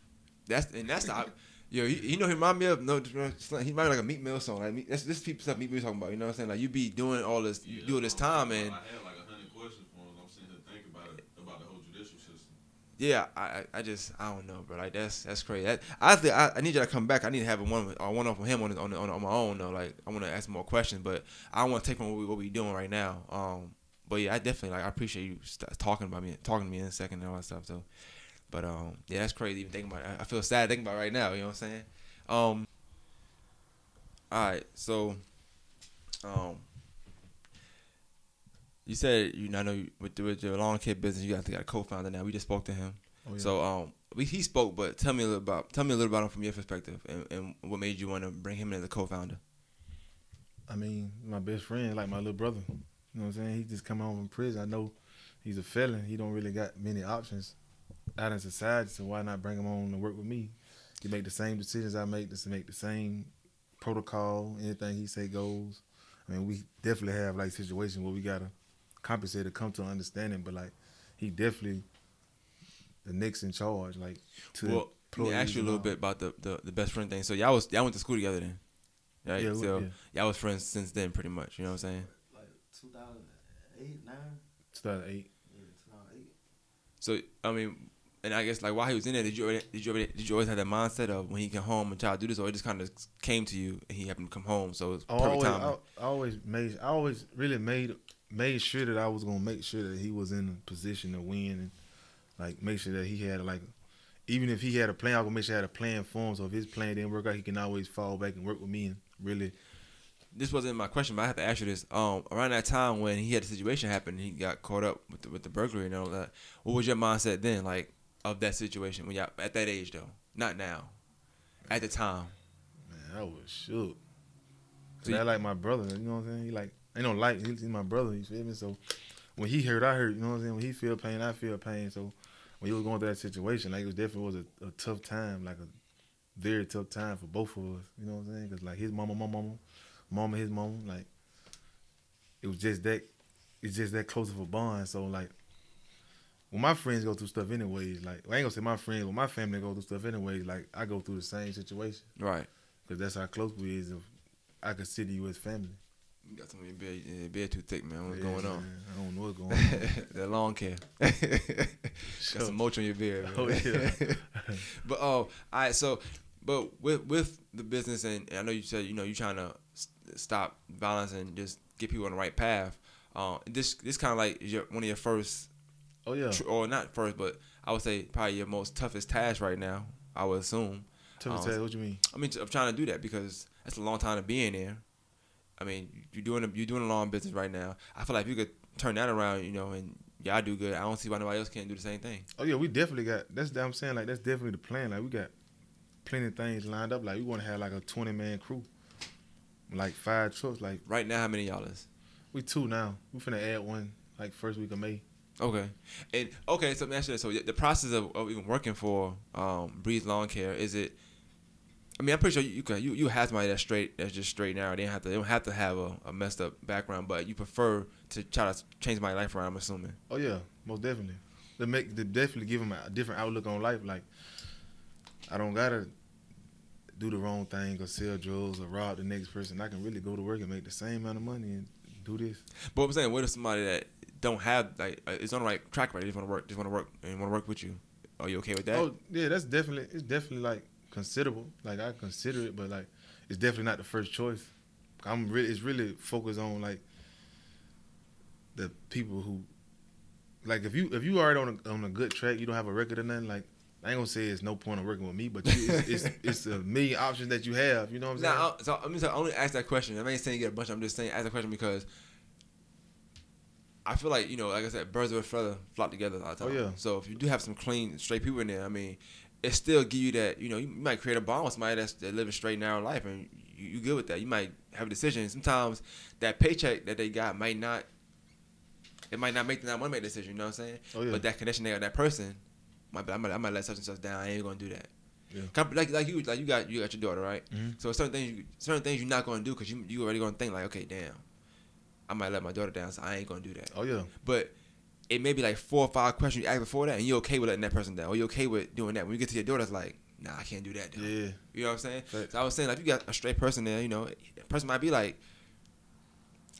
That's and that's the yo. You, you know, he remind me of no. He remind me like a Meek Mill song. Like Meek- that's this people stuff Meek Mill talking about. You know what I'm saying? Like you be doing all this, do all this time, and I had like a hundred questions for him. I'm sitting here thinking about it, about the whole judicial system. yeah, I, I just I don't know, bro. Like that's that's crazy. That, I think I, I need you to come back. I need to have a one or one off of him on on, on on my own though. Like I want to ask more questions, but I want to take from what we what we doing right now. Um, but yeah, I definitely like I appreciate you st- talking about me, talking to me in a second and all that stuff. So, but um, yeah, that's crazy. Even thinking about it. I- feel sad thinking about it right now. You know what I'm saying? Um. All right, so, um, you said you know, I know you, with, the- with your lawn care business, you got, got a co-founder now. We just spoke to him. Oh, yeah. So um, we, he spoke, but tell me a little about tell me a little about him from your perspective, and, and what made you want to bring him in as a co-founder. I mean, my best friend, like my little brother. You know what I'm saying? He just come home from prison. I know he's a felon. He don't really got many options out in society, so why not bring him on to work with me? He make the same decisions I make, just to make the same protocol. Anything he say goes. I mean, we definitely have like situations where we gotta compensate to come to an understanding, but like he definitely the next in charge. Like to well, let me ask you a little bit about the, the, the best friend thing. So y'all was y'all went to school together then, right? Yeah, so yeah. y'all was friends since then, pretty much. You know what I'm saying? Like 2008, 9? 2008. Yeah, 2008. So I mean, and I guess like while he was in there, did you already, did you already, did you always have that mindset of when he came home and try to do this, or it just kind of came to you and he happened to come home, so it's perfect always, timing. I, I always made, I always really made made sure that I was gonna make sure that he was in a position to win and like make sure that he had like, even if he had a plan, I was gonna make sure I had a plan for him. So if his plan didn't work out, he can always fall back and work with me and really this wasn't my question, but I have to ask you this. Um, around that time when he had the situation happen, he got caught up with the, with the burglary and all that. What was your mindset then, like of that situation when y'all at that age though, not now, at the time? Man, I was shook. So Cause I like my brother. You know what I'm saying? He like ain't no like he's my brother. You feel me? So when he hurt, I hurt. You know what I'm saying? When he feel pain, I feel pain. So when he was going through that situation, like it was definitely was a, a tough time, like a very tough time for both of us. You know what I'm saying? Cause like his mama, my mama, mama, his mama, like it was just that. It's just that close of a bond. So like. When my friends go through stuff anyways, like I ain't gonna say my friends, when my family go through stuff anyways, like I go through the same situation Right. because that's how close we is. If I consider you as family. You got some of your beard, beard too thick, man. What's Yeah, going on? man, I don't know what's going on. that long hair. got some mulch on your beard. Man. Oh, yeah. but oh, all right. So, but with with the business, and, and I know you said you know you're trying to s- stop violence and just get people on the right path. Uh, this this kind of like is your one of your first, oh yeah, tr- or not first, but I would say probably your most toughest task right now. I would assume. Tough to um, tell. What you mean? I mean, I'm trying to do that because that's a long time to be in there. I mean, you're doing a, you're doing a long business right now. I feel like if you could turn that around, you know, and y'all do good. I don't see why nobody else can't do the same thing. Oh yeah, we definitely got. That's what I'm saying. Like that's definitely the plan. Like we got plenty of things lined up. Like we want to have like a 20 man crew, like five trucks. Like Right now, how many y'all is? we two now. We finna add one like first week of May. Okay, and okay. So let me ask you this: so the process of, of even working for um, Breeze Lawn Care is it? I mean, I'm pretty sure you can you, you have somebody that's straight that's just straight now. They don't have to they don't have to have a, a messed up background, but you prefer to try to change my life around. I'm assuming. Oh yeah, most definitely. They make they definitely give them a different outlook on life. Like I don't gotta do the wrong thing or sell drugs or rob the next person. I can really go to work and make the same amount of money and do this. But I'm saying, what if somebody that don't have like uh, is on the right track, right? They just want to work, just want to work, and want to work with you. Are you okay with that? Oh yeah, that's definitely it's definitely like considerable. Like I consider it, but like it's definitely not the first choice. I'm really it's really focused on like the people who like if you if you already on a on a good track, you don't have a record or nothing. Like I ain't gonna say it's no point in working with me, but you, it's, it's it's a million options that you have. You know what I'm saying? Now, I- so I'm just I only ask that question. I ain't saying you get a bunch. I'm just saying ask that question because I feel like you know, like I said, birds of a feather flock together a lot of Oh, yeah. So if you do have some clean, straight people in there, I mean, it still give you that. You know, you might create a bond with somebody that's that living straight narrow life, and you, you good with that. You might have a decision. Sometimes that paycheck that they got might not. It might not make them not want to make a decision. You know what I'm saying? Oh, yeah. But that connection there, that person, might I might, I might let such and such down. I ain't gonna do that. Yeah. Like like you like you got you got your daughter right. Mhm. So certain things you, certain things you're not gonna do because you you already gonna think like okay damn, I might let my daughter down so I ain't gonna do that. Oh yeah. But it may be like four or five questions you ask before that and you're okay with letting that person down or you're okay with doing that. When you get to your daughter, it's like nah I can't do that. Though. Yeah. You know what I'm saying? Facts. So I was saying like if you got a straight person there, you know, the person might be like.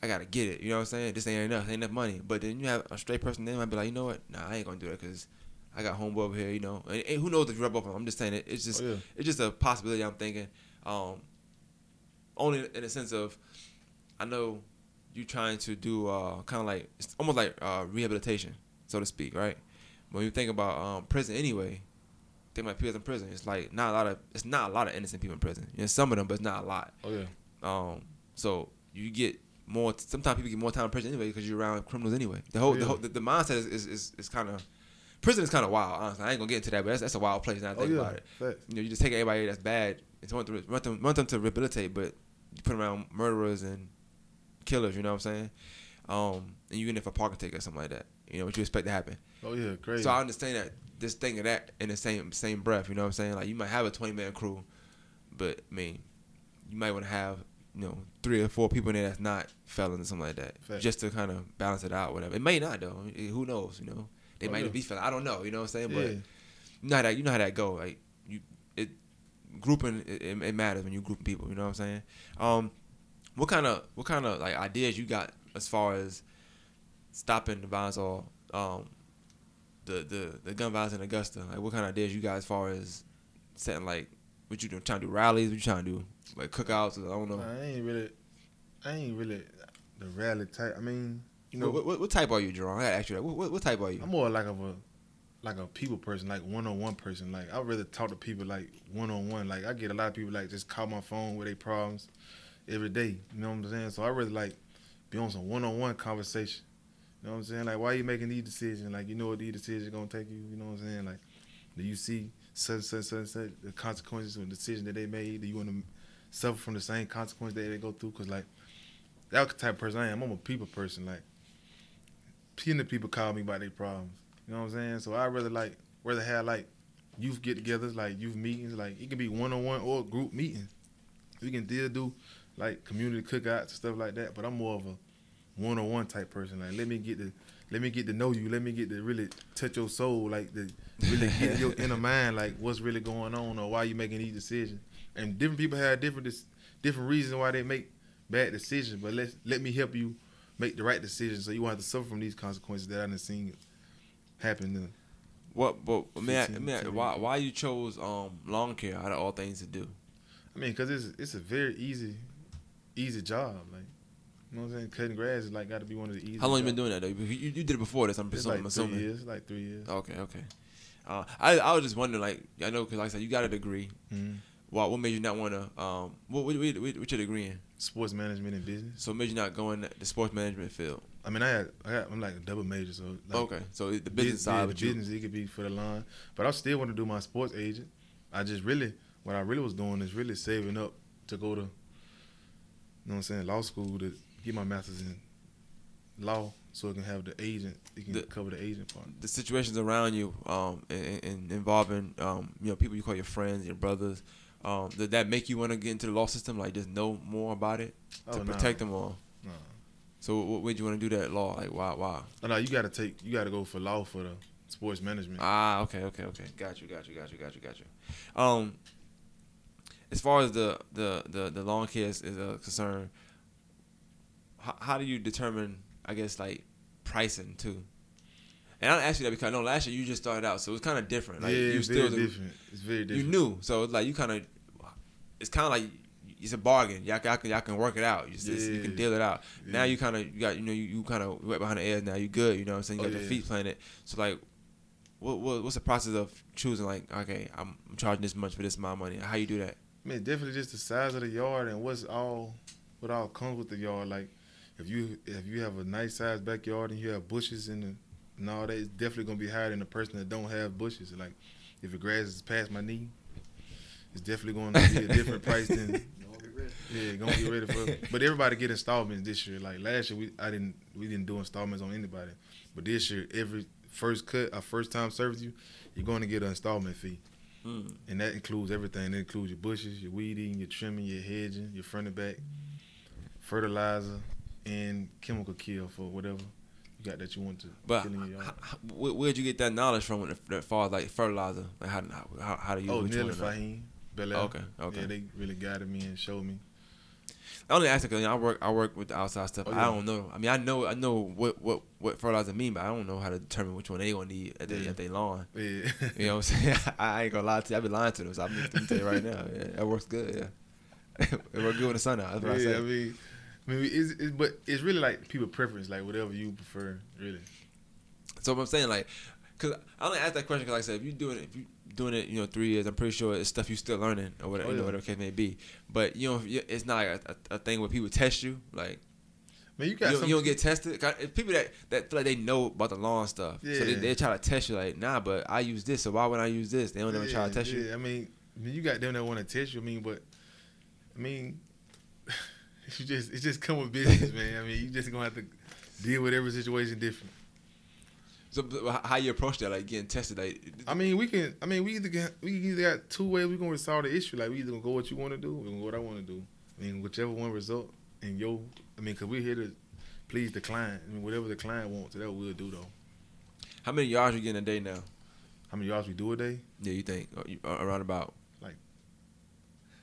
I gotta get it, you know what I'm saying? This ain't enough, ain't enough money. But then you have a straight person there, might be like, you know what? Nah, I ain't gonna do it because I got homeboy over here, you know. And, and who knows if you rub up on? 'em. I'm just saying it. It's just Oh, yeah. it's just a possibility I'm thinking. Um, only in the sense of, I know you're trying to do uh, kind of like it's almost like uh, rehabilitation, so to speak, right? When you think about um, prison, anyway, think about people in prison. It's like not a lot of it's not a lot of innocent people in prison. You know, some of them, but it's not a lot. Oh yeah. Um, so you get more. Sometimes people get more time in prison anyway because you're around criminals anyway. The whole, yeah. the, whole the, the mindset is is, is, is kind of prison is kind of wild. Honestly, I ain't gonna get into that, but that's, that's a wild place. Now I Oh think yeah. about it. Facts. You know, you just take everybody that's bad and want them, want them, want them to rehabilitate, but you put them around murderers and killers. You know what I'm saying? Um, and you in there for parking ticket or something like that. You know what you expect to happen. Oh yeah. Crazy. So I understand that this thing of that in the same same breath. You know what I'm saying? Like you might have a 20 man crew, but I mean, you might want to have you know three or four people in there that's not felons or something like that, Fact. just to kind of balance it out. Whatever. It may not though. It- who knows? You know, they Oh, might yeah. be feeling. I don't know. You know what I'm saying? But you know how that you know how that go. Like you, it grouping it, it, it matters when you grouping people. You know what I'm saying? Um, what kind of what kind of like ideas you got as far as stopping the violence or um the the the gun violence in Augusta? Like what kind of ideas you got as far as setting like what you doing trying to do rallies? What you trying to do like cookouts? I don't know. I ain't really. I ain't really the rally type. I mean, you know, what, what, what type are you, Jerome? I gotta ask you that. What, what, what type are you? I'm more like of a like a people person, like one on one person. Like I'd rather talk to people like one on one. Like I get a lot of people like just call my phone with their problems, every day. You know what I'm saying? So I really like be on some one on one conversation. You know what I'm saying? Like why are you making these decisions? Like you know what these decisions gonna take you. You know what I'm saying? Like do you see such such such such the consequences of the decision that they made? Do you want to suffer from the same consequences that they go through? Cause like that type of person I am. I'm a people person. Like plenty of people call me about their problems. You know what I'm saying? So I rather like rather have like youth get-togethers, like youth meetings. Like it can be one on one or group meetings. We can still do like community cookouts and stuff like that. But I'm more of a one on one type person. Like let me get to let me get to know you. Let me get to really touch your soul. Like to really get your inner mind. Like what's really going on or why you making these decisions. And different people have different different reasons why they make bad decisions. But let let me help you make the right decision so you won't have to suffer from these consequences that I didn't see happen. To, What? But I mean, I, 15, I mean, 10. why why you chose um lawn care out of all things to do? I mean, cause it's it's a very easy easy job. Like you know what I'm saying. Cutting grass is like got to be one of the easiest. How long you been doing that though? You, you, you did it before this. I'm It's like assuming. three years. Like three years. Okay, okay. Uh, I I was just wondering, like, I know, cause like I said, you got a degree. Mhm. Why? What made you not want to? Um, what what, what, what your degree in? Sports management and business. So made you not go in the sports management field? I mean, I had I I'm like a double major, so like, okay, so the bus- business yeah, side, the you, business it could be for the line, but I still want to do my sports agent. I just really what I really was doing is really saving up to go to, you know what I'm saying, law school to get my master's in law, so I can have the agent. It can The- cover the agent part. the situations around you, um, and, and involving, um, you know, people you call your friends, your brothers, um, did that make you want to get into the law system? Like, just know more about it to Oh, protect nah. them all. Nah. So what made you want to do that law? Like, why? Why? No, no, you got to take, you got to go for law for the sports management. Ah, okay, okay, okay. Got you, got you, got you, got you, got you. Um, as far as the the the, the lawn care is, is uh, concerned, how, how do you determine? I guess like pricing too. And I ask you that because I know last year you just started out, so it was kind of different. Like yeah, you still very different. It's very different. you knew, so it's like you kind of. It's kind of like it's a bargain. Y'all, y'all, can, y'all can work it out. You, just, you can deal it out. Now you kind of you got you know you, you kind of right behind the ears. Now you good. You know what I'm saying? You Oh, got the yeah. feet planted. So like, what, what what's the process of choosing? Like, okay, I'm, I'm charging this much for this amount of money. How you do that? I mean, definitely just the size of the yard and what's all what all comes with the yard. Like if you if you have a nice sized backyard and you have bushes and the, and all that, it's definitely gonna be higher than the person that don't have bushes. Like if the grass is past my knee, it's definitely going to be a different price than Don't get ready. yeah, gonna get ready for. But everybody get installments this year. Like last year, we I didn't we didn't do installments on anybody. But this year, every first cut, our first time service you, you're going to get an installment fee. Mm. And that includes everything. It includes your bushes, your weeding, your trimming, your hedging, your front and back, fertilizer, and chemical kill for whatever you got that you want to But kill in your yard. h- where, where'd you get that knowledge from? When as far as like fertilizer, like how how, how to use Oh, which Neil one and or not? Fahim, Bel Air. Oh, okay, okay. Yeah, they really guided me and showed me. I only ask because you know, I work I work with the outside stuff. Oh, I don't know. I mean, I know I know what what what fertilizer mean, but I don't know how to determine which one they gonna need at their Yeah. at their lawn. Yeah. You know what I'm saying? I ain't gonna lie to you. I be lying to them. So I'm gonna tell you right now. Yeah, that works good. Yeah, it works good when the sun out. That's what I yeah, say. I mean, I mean, it's, it's but it's really like people preference, like whatever you prefer, really. So what I'm saying, like, cause I only ask that question because, like I said, if you doing it, if you doing it, you know, three years, I'm pretty sure it's stuff you still learning or whatever, Oh, you know, whatever case may be. But you know, it's not like a, a, a thing where people test you. Like, Man, you you got don't, some. you don't get tested. people that that feel like they know about the law and stuff, so they, Yeah. they try to test you. Like, nah, but I use this, so why would I use this? They don't ever try to test you. yeah, I mean, I mean, you got them that want to test you. I mean, but I mean, you just it just come with business, man. I mean, you just gonna have to deal with every situation different. How you approach that, like getting tested, like, I mean, we can. I mean, we either get, we either got two ways we gonna resolve the issue. Like we either gonna go what you want to do, or we gonna go what I want to do. I mean, whichever one result, and yo, I mean, cause we're here to please the client. I mean, whatever the client wants, that we'll do though. how many yards are you getting a day now? How many yards we do a day? Yeah, you think uh, uh, around about?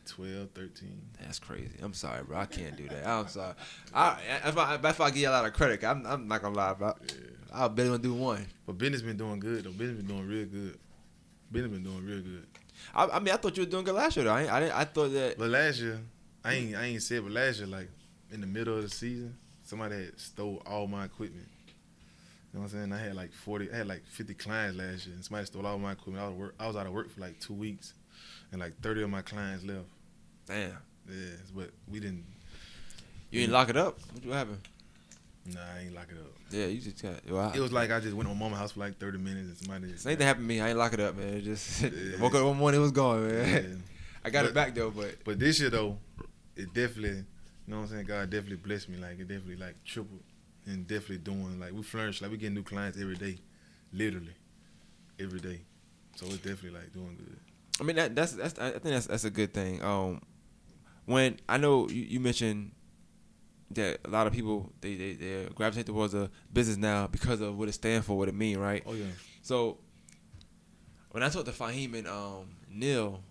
12, 13. That's crazy. I'm sorry, bro. I can't do that. I'm sorry. I if I if I give you a lot of credit, I'm I'm not gonna lie, bro. Yeah. I'll bet gonna do one. But business been doing good though. Business been doing real good. Business been doing real good. I, I mean, I thought you were doing good last year. Though. I ain't, I, didn't, I thought that. But last year, I ain't I ain't said, but last year, like in the middle of the season, somebody had stole all my equipment. You know what I'm saying? I had like 40, I had like 50 clients last year, and somebody stole all my equipment. I was work, I was out of work for like two weeks, and like 30 of my clients left. Damn. Yeah, but we didn't. You didn't lock it up. What happened? Nah, I ain't lock it up. Yeah, you just got. Well, I, It was like I just went on mama house for like 30 minutes and somebody just. same thing happened to me. I ain't lock it up, man. It just Yeah. woke up one morning, it was gone, man. Yeah. I got it back though, but But this year though, it definitely, you know what I'm saying. God definitely blessed me. Like it definitely like tripled, and definitely doing like we flourish. Like we getting new clients every day, literally, every day. So it's definitely like doing good. I mean that that's that's I think that's that's a good thing. Um, when I know you, you mentioned that a lot of people they they they gravitate towards a business now because of what it stands for, what it mean, right? Oh yeah. So when I talked to Fahim and um Neil,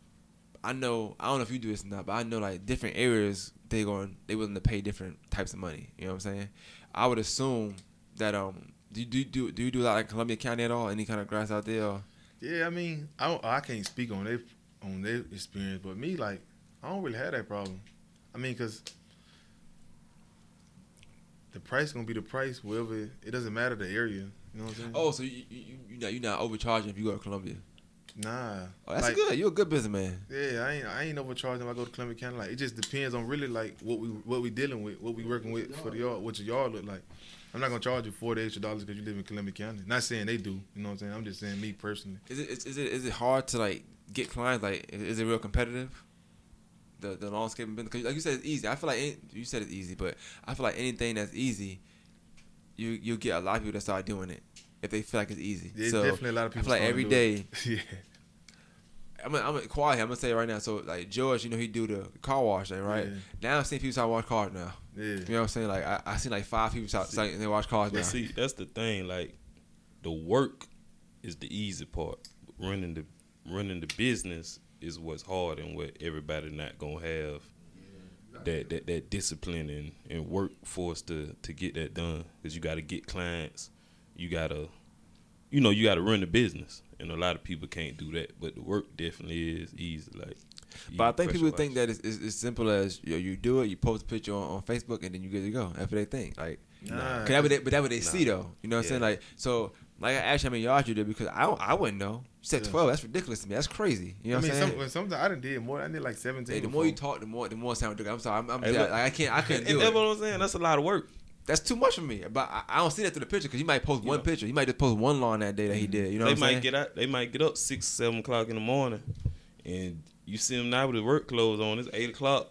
I know I don't know if you do this or not, but I know like different areas they going they willing to pay different types of money. You know what I'm saying? I would assume that um do you do do, do you do a lot like Columbia County at all? Any kind of grass out there? Or? Yeah, I mean, I don't, I can't speak on their on their experience, but me like I don't really have that problem. I mean, cause the price gonna be the price wherever it, doesn't matter the area. You know what I'm saying? Oh, so you you you not you not overcharging if you go to Columbia? nah. Oh, that's Like, good. You're a good businessman. Yeah, I ain't I ain't overcharging if I go to Columbia County. Like it just depends on really like what we what we dealing with, what we working with for the yard, what your yard look like. I'm not gonna charge you forty extra dollars because you live in Columbia County. Not saying they do, you know what I'm saying. I'm just saying me personally. Is it is, is it is it hard to like get clients? Like, is it real competitive? The the landscaping business, 'Cause like you said, it's easy. I feel like any, you said it's easy, but I feel like anything that's easy, you you get a lot of people that start doing it if they feel like it's easy. There's so definitely a lot of people. I people. feel like starting every to day. do it. yeah. I'm gonna, I'm gonna quiet. I'm gonna say it right now. So like George, you know he do the car wash thing, right? Yeah. Now I'm seeing people start wash cars now. Yeah. You know what I'm saying? Like I, I seen like five people start and they wash cars now. See, that's the thing. Like, the work is the easy part. Running the running the business is what's hard and what everybody not gonna have that that, that discipline and, and workforce to to get that done. Because you got to get clients. You gotta, you know, you got to run the business, and a lot of people can't do that. But the work definitely is easy. Like, But I think people pressure-wise. think that it's, it's, it's simple as you, know, you do it, you post a picture on, on Facebook, and then you good to go. That's what they think. Like, Nah. cause that what they, but that what they Nah. see though. You know what I'm saying? Like, so like I asked how many yards you did because I don't, I wouldn't know. You said Yeah. 12. That's ridiculous to me. That's crazy. You know I what I'm saying? when sometimes I done did more. I did like 17. Hey, the before. more you talk, the more the more sound ridiculous. I'm sorry. I'm, I'm Hey, like, I can't I couldn't do that's it. what I'm saying. That's a lot of work. That's too much for me. But I, I don't see that through the picture because you might post one know. picture. You might just post one lawn that day that he did. You know they what I'm might saying? get out. They might get up six, seven o'clock in the morning, and you see them now with the work clothes on. It's eight o'clock.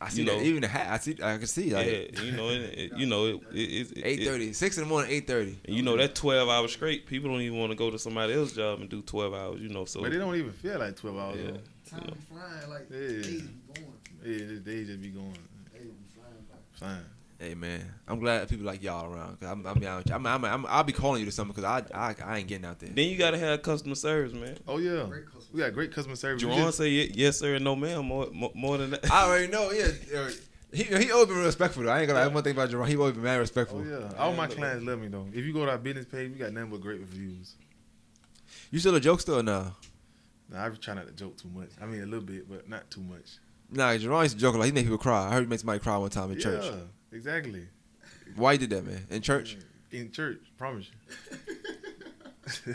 I see you that even the hat. I see. I can see like yeah, you know, it, it- you know, it, it, it, it, eight thirty, six in the morning, eight thirty. You know that twelve hours straight. People don't even want to go to somebody else's job and do twelve hours. You know, so But they don't even feel like 12 hours. Yeah. though. Time be flying like Yeah. days be going. Yeah, this just be going Days be flying by. Fine. Hey man, I'm glad people like y'all around. Cause I'm, I'm, be honest with you. I'm, I'm, I'm, I'll be calling you to something because I, I, I ain't getting out there. then you gotta have customer service, man. Oh yeah, Great we got great customer service. We Jerron just- say yes sir and no ma'am more more, more than that. I already know. Yeah, uh, he he always been respectful. Though. I ain't gonna. lie. One thing about Jerome, he always been mad respectful. Oh yeah, all my clients love me though. If you go to our business page, we got nothing but great reviews. You still a jokester or no? Now I try not to joke too much. I mean a little bit, but not too much. Nah, Jerome used to joke like he made people cry. I heard he made somebody cry one time in church. Yeah, exactly. Why you did that, man? In church? In church, promise you.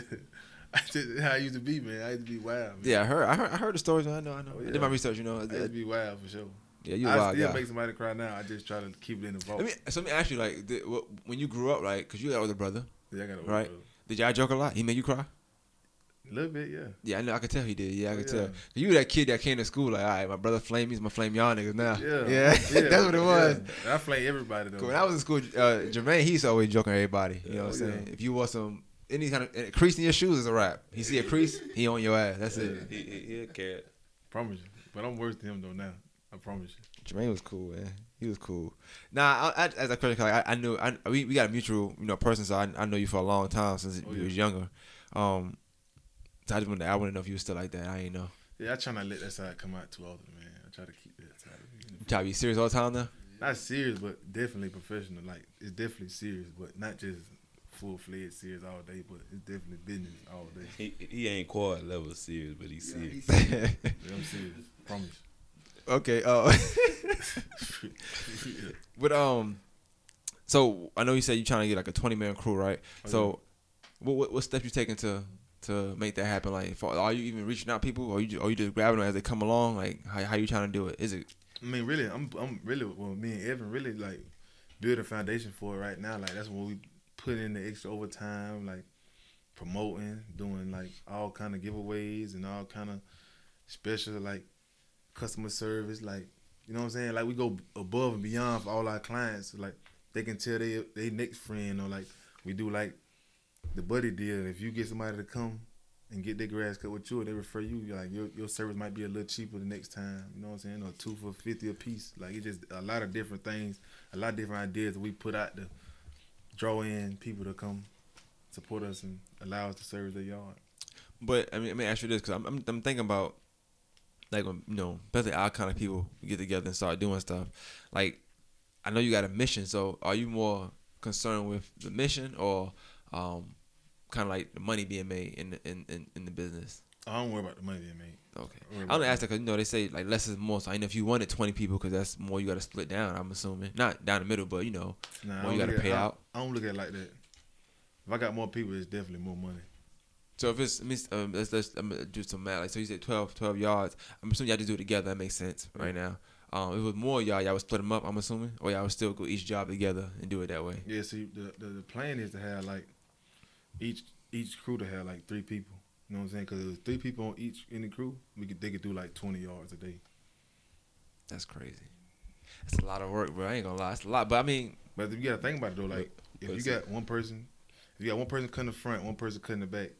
I how I used to be, man. I used to be wild. Man. Yeah, I heard. I heard. I heard the stories. I know. I know. Oh, I did my research. You know. I used to be wild for sure. yeah, you I wild still guy. make somebody cry now. I just try to keep it in the vault. Let me so let me ask you like did, when you grew up, like, Because you got an older brother. yeah, I got a Right. Did y'all joke a lot? He made you cry? A little bit, yeah. Yeah, I know. I could tell he did. Yeah, I Oh, could yeah. tell. You were that kid that came to school like, all right, my brother flame he's my flame y'all niggas now. Yeah, yeah, that's what it was. Yeah. I flame everybody though. When I was in school, uh, Jermaine, he's always joking everybody. You know what I'm Oh, saying? yeah. If you want some any kind of a crease in your shoes is a rap. He see a crease, he on your ass. That's it. he, he, he a cat. promise you, but I'm worse than him though now. I promise you. Jermaine was cool, man. He was cool. Nah, I, I, as a credit card, I, I knew I, we, we got a mutual you know person, so I, I know you for a long time since Oh, you yeah. was younger. Um, so I just wanted, I want to know if you was still like that. I ain't know. Yeah, I try not to let that side come out too often, man. I try to keep that side. You try to be serious all the time now. Not serious, but definitely professional. Like it's definitely serious, but not just full fledged serious all day. But it's definitely business all day. He he ain't quite level serious, but he's Yeah, serious. he's- Yeah, I'm serious. Promise. okay. Uh, but um, so I know you said you're trying to get like a twenty man crew, right? Oh, so, what, what what steps you taking to to make that happen? Like, for, are you even reaching out people, or you just, or you just grabbing them as they come along? Like, how how you trying to do it? Is it I mean, really, I'm I'm really well, me and Evan really like build a foundation for it right now. Like that's what we put in the extra overtime, like promoting, doing like all kind of giveaways and all kind of special like customer service. Like you know what I'm saying? Like we go above and beyond for all our clients. Like they can tell they they next friend or like we do like the buddy deal. If you get somebody to come and get their grass cut with you, or they refer you, like your your service might be a little cheaper the next time. You know what I'm saying? Or two for fifty a piece. Like it's just a lot of different things, a lot of different ideas that we put out to draw in people to come support us and allow us to service their yard. But I mean, let me ask you this because I'm, I'm I'm thinking about like when you know, especially our kind of people get together and start doing stuff. Like, I know you got a mission, so are you more concerned with the mission or um, kind of like the money being made in the, in, in in the business? I don't worry about the money being made. Okay, I worry I about only ask that because you know they say like less is more. So I know if you wanted 20 people, because that's more you got to split down. I'm assuming not down the middle, but you know, Nah, I you don't look at- pay I- out. I don't look at it like that. If I got more people, it's definitely more money. So if it's, um, let's let's um, do some math. Like so, you said 12, 12 yards. I'm assuming y'all just do it together. That makes sense right now. Um, if it was more y'all, y'all would split them up. I'm assuming, or y'all would still go each job together and do it that way. Yeah, see, the, the the plan is to have like each each crew to have like three people. You know what I'm saying? Because three people on each in the crew, we could they could do like 20 yards a day. That's crazy. That's a lot of work, bro. I ain't gonna lie, it's a lot. But I mean, But you gotta think about it though, like if you got one person, if you got one person cutting the front, one person cutting the back,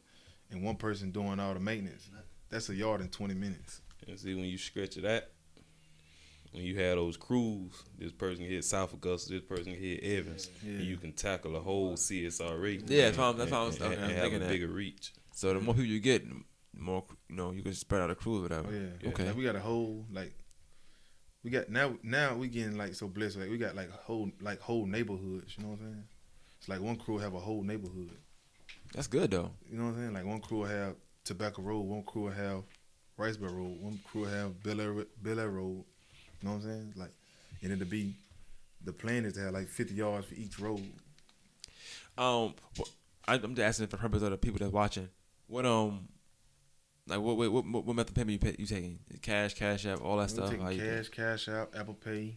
and one person doing all the maintenance, that's a yard in 20 minutes. And see when you stretch it out, when you have those crews, this person hit South Augusta, this person hit Evans, Yeah. and you can tackle a whole CSRA. Yeah, that's what I'm- that's and- what I was- and- okay, and I'm have thinking a that. bigger reach. so the more people you get, the more you know you can spread out the crew or whatever. Oh yeah. Okay. Like, we got a whole like we got now now we getting like so blessed. Like we got like whole like whole neighborhoods. You know what I'm saying? It's like one crew have a whole neighborhood. That's good though. You know what I'm saying? Like one crew have Tobacco Road, one crew have Wrightsboro Road, one crew have Bel Air, Bel Air Road. You know what I'm saying? Like, and it'll be the plan is to have like 50 yards for each road. Um, wh- I, I'm just asking for the purpose of the people that's watching. What um, like what what what, what method payment you pay, you taking? Cash, cash app, all that stuff. How cash, cash out, Apple Pay,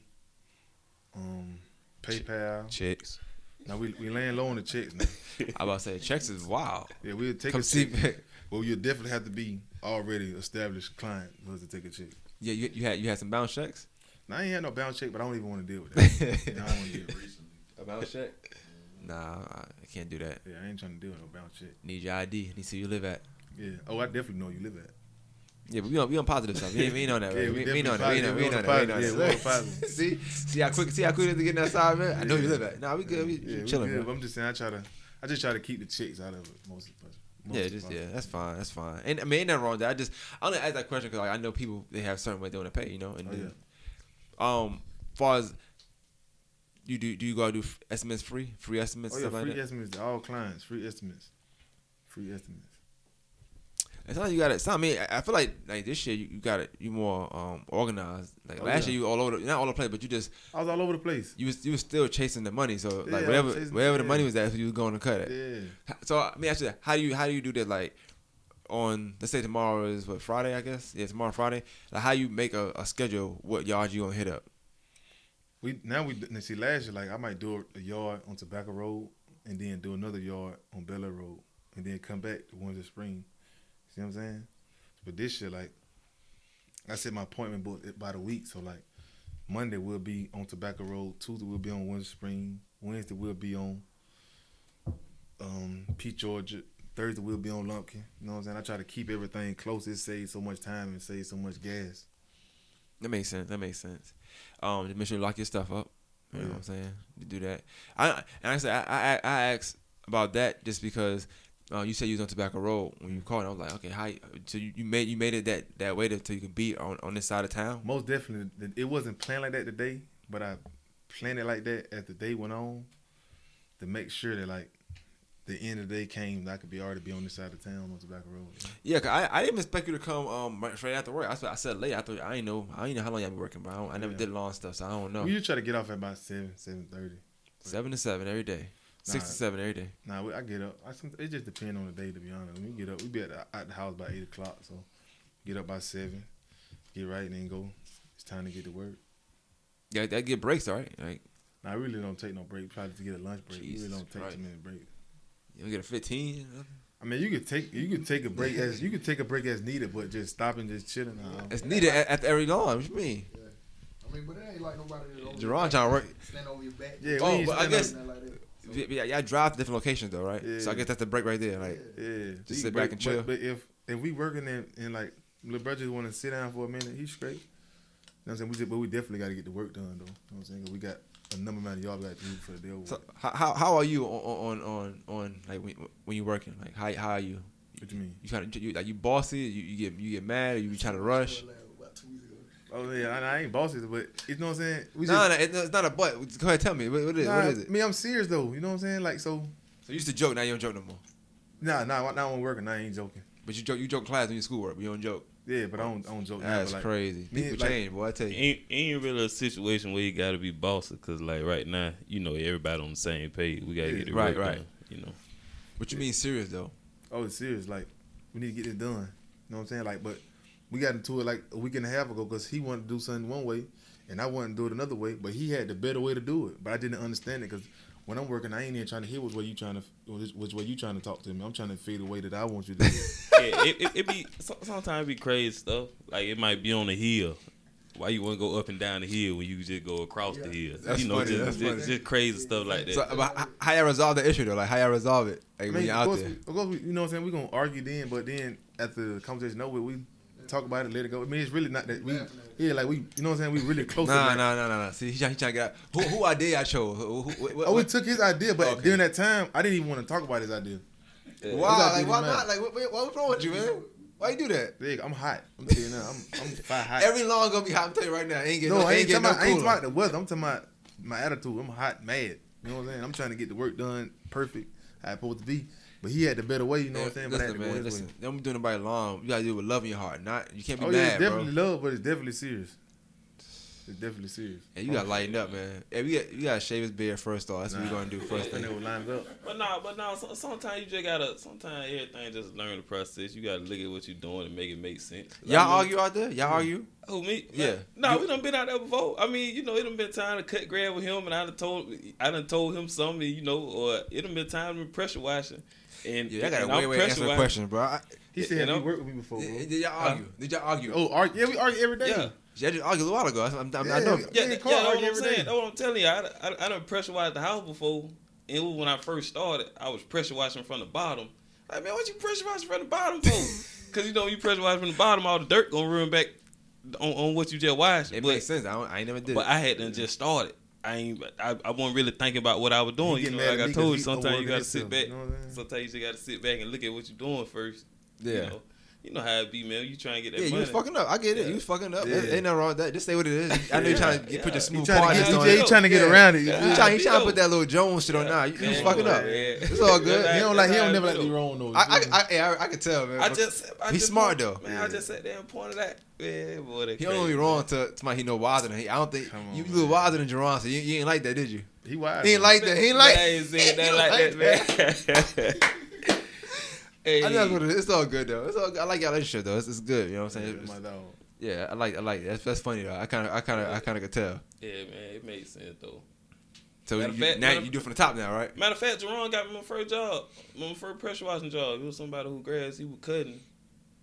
um, PayPal. Checks. Now we we laying low on the checks now. I about to say checks is wild. Yeah, we'll take Come a see check. But you definitely have to be already established client for us to take a check. Yeah, you, you had you had some bounce checks. Now I ain't had no bounce check, but I don't even want to deal with that. You know, I don't want to deal with it. A bounce check? Nah, I I can't do that. Yeah, I ain't trying to deal with no bounce check. Need your ID. Need to see where you live at. Yeah. Oh, I definitely know you live at. Yeah, but we on we on positive stuff. We ain't, we ain't on that. Yeah, Right? we we, we ain't that. definitely We ain't on that. positive. We ain't on We on that. We ain't on positive. that. see, see how quick, see how quick it is to get outside, man. I know you live at. Nah, we good. We Yeah, we chilling, good, I'm just saying, I try to, I just try to keep the chicks out of it most. most Yeah, just yeah, that's fine. That's fine. And I mean, ain't nothing wrong with that. I just I only ask that question because like, I know people they have certain way they want to pay, you know. And Oh, then, um, far as you do, do you go do estimates free, free estimates Oh yeah, like free that? estimates to all clients. Free estimates. Free estimates. It's not like you got it. It's not me. I I feel like like this year you, you got it. You more um organized. Like Oh, last yeah. year you all over. The, not all over the place, but you just I was all over the place. you was you was still chasing the money. So Yeah, like was wherever the yeah. money was at, you was going to cut it. Yeah. So let me ask you that: How do you how do you do that? Like on let's say tomorrow is what Friday, I guess. Yeah, tomorrow Friday. Like how you make a, a schedule? What yards you gonna hit up? We now we see last year like I might do a, yard on Tobacco Road and then do another yard on Bel Air Road and then come back to Windsor Spring. See what I'm saying? But this year like I set my appointment book by the week, so like Monday we'll be on Tobacco Road, Tuesday we'll be on Windsor Spring, Wednesday we'll be on um Peach Orchard, Thursday we'll be on Lumpkin. You know what I'm saying? I try to keep everything close. It saves so much time and saves so much gas. That makes sense. That makes sense. Um, just make sure you lock your stuff up. You know what I'm saying? You do that. I and I said I I, I asked about that just because uh, you said you was on Tobacco Road when you called. I was like, okay, how? You, so you, you made you made it that that way to so you could be on on this side of town. Most definitely, it wasn't planned like that today, but I planned it like that as the day went on to make sure that like the end of the day came, I could be already be on this side of town on Tobacco Road. Yeah, 'cause I, I didn't expect you to come um straight after work. I said I said late. I thought I didn't know I didn't know how long y'all be working, but I, don't, I never Yeah. did long stuff, so I don't know. We usually try to get off at about seven, seven thirty. Seven to seven every day. Six Nah. to seven every day. Nah, we, I get up. I it just depends on the day, to be honest. When we get up, we be at the, at the house by eight o'clock, so get up by seven, get right, and then go. It's time to get to work. Yeah, that get breaks, all right? Like Now, I really don't take no break. Probably to get a lunch break. Jesus you really don't take Christ. too many breaks. You don't get a fifteen. I mean, you could take you could take a break as you could take a break as needed, but just stopping, just chilling. Uh, It's needed at, at every lawn. What you mean? I mean, but it ain't like nobody that over Jerron trying to work. stand over your back. yeah, Oh, ain't but I stand guess- up- Nothing like that. So, Yeah, yeah, y'all drive to different locations though, right? Yeah. So I guess that's the break right there. Like, yeah, Just he sit break- back and chill. But, but if if we working in, in like little brother just want to sit down for a minute, he's straight. You know what I'm saying? We just, but we definitely got to get the work done though. You know what I'm saying? we got a number amount of y'all got to do for the deal. so how how, how are you on on on, on like when when you working? Like how how are you? what you mean? You kind of you, like you bossy? You, you get you get mad? Or you trying to rush? About two weeks ago. Oh yeah, I, I ain't bossy, but you know what I'm saying? We No, no, it's not a but. Go ahead, tell me. What, what is Nah, what is it? I mean, I'm serious though. You know what I'm saying? Like so. So you used to joke, now you don't joke no more. Nah, nah, now I'm working. I ain't joking. But you joke, you joke class when you schoolwork, but you don't joke. Yeah, but I don't, I don't joke. That's but like, crazy. me, People like- change, boy. I tell you. Ain't ain't really a situation where you gotta be bossy, cause like right now, you know, everybody on the same page. We gotta Yeah, get it right, right, right. done, You know, What you mean serious though? Oh, it's serious. Like, we need to get this done. You know what I'm saying? Like, but we got into it like a week and a half ago because he wanted to do something one way, and I wanted to do it another way. But he had the better way to do it. But I didn't understand it because when I'm working, I ain't even trying to hear which way you trying to which, which way you trying to talk to me. I'm trying to feel the way that I want you to. do yeah, it, it, it be sometimes it be crazy stuff. Like it might be on the hill. Why you want to go up and down the hill when you just go across the hill? That's you know, funny, just, that's just, funny. just crazy stuff like that. So, but how- how y'all resolve the issue though? Like how y'all resolve it? Like I when you're of out there. we, of course, we, you know what I'm saying. We are gonna argue then, but then after the conversation over, we talk about it, let it go. I mean, it's really not that we. Yeah, like we, you know what I'm saying. We really close. Nah, nah, nah, nah, nah. See, he trying, he trying to get out. Who, who idea I chose? Who, who, who, what, Oh, we took his idea, but Okay. during that time, I didn't even want to talk about his idea. why? Like, why not? Like, what, what, what's wrong with you, man? Why you do that? Big, I'm hot. I'm telling you now. I'm, I'm fire hot. Every lawn gonna be hot. I'm telling you right now. Ain't getting no, no, I ain't getting talking about, I ain't talking about the weather. I'm talking about my attitude. I'm hot, mad. You know what I'm saying? I'm trying to get the work done perfect, how it's supposed to be. But he had the better way. You know what I'm saying? But I had Listen, to go man. his Listen, way. don't be doing nobody long. You gotta do it with love in your heart. Not you can't be Oh yeah, mad, it's bro. definitely love, but it's definitely serious. It's definitely serious. And you gotta lighten up, man. Hey, we got, you gotta shave his beard first off. That's what we Nah. gonna do first That thing. nigga lined up. But nah, but nah. So, sometimes you just gotta. Sometimes everything just learn the process. You gotta look at what you're doing and make it make sense. Y'all know- argue out there? Y'all argue? Oh me? Yeah. No, You- we done been out there before. I mean, you know, it done been time to cut grab with him, and I done told, I done told him something, you know, or it done been time to be pressure washing. And Yeah, I got and a I'm way way answer the question, bro. I, He You said, "Have know? you worked with me before?" Bro? did y'all argue? Did y'all argue? Oh, argue, yeah, we argue every day. Yeah. Yeah, I just argued a while ago. I'm, I'm, Yeah, I know. yeah. Yeah, Me yeah, that's what I'm every saying. day. That's what I'm telling you. I, I, I done pressure washed the house before. And it was when I first started, I was pressure washing from the bottom. Like, man, what you pressure washing from the bottom for? Because, you know, you pressure wash from the bottom, all the dirt going to run back on, on what you just washed. It but, makes sense. I, don't, I ain't never did but it. I had done just started. I ain't. I, I wasn't really thinking about what I was doing. He You know, like I told you, sometimes you got to sit himself, back. you know what I'm saying? Sometimes you just got to sit back and look at what you're doing first. yeah. You know, you know how it be, man. You trying to get that Yeah, you was fucking up. I get it. Yeah. You was fucking up. Yeah. Ain't nothing wrong with that. Just say what it is. I know you're trying to get, put Yeah. your He smooth trying to parties get, on he, it. he trying to get around it. You You trying, me? trying to put that little Jones shit on now. You, you was fucking up. It's all good. He don't like. He don't never like That's to be wrong though. I, I. I, yeah, I, I can tell, man. I just, He's smart, though. Man, I just sat there and pointed at. Yeah, boy, he don't crazy, be wrong to, to my he know wiser than he. I don't think on, you, you man. little wiser than Jerron. So you, you ain't like that, did you? he wise. He ain't like that. He ain't Man, like. I ain't saying he that like that, man. hey, I know that's what it is. It's all good though. It's all. Good. I like your relationship though. It's, it's good. You know what I'm Yeah, saying? my. Yeah, I like. I like. That. That's that's funny though. I kind of. I kind of. I kind of could tell. yeah, man, it makes sense though. So you, of fact- now matter- you do it from the top now, right? Matter of fact, Jerome got me my first job, my first pressure washing job. It was somebody who grass he was cutting,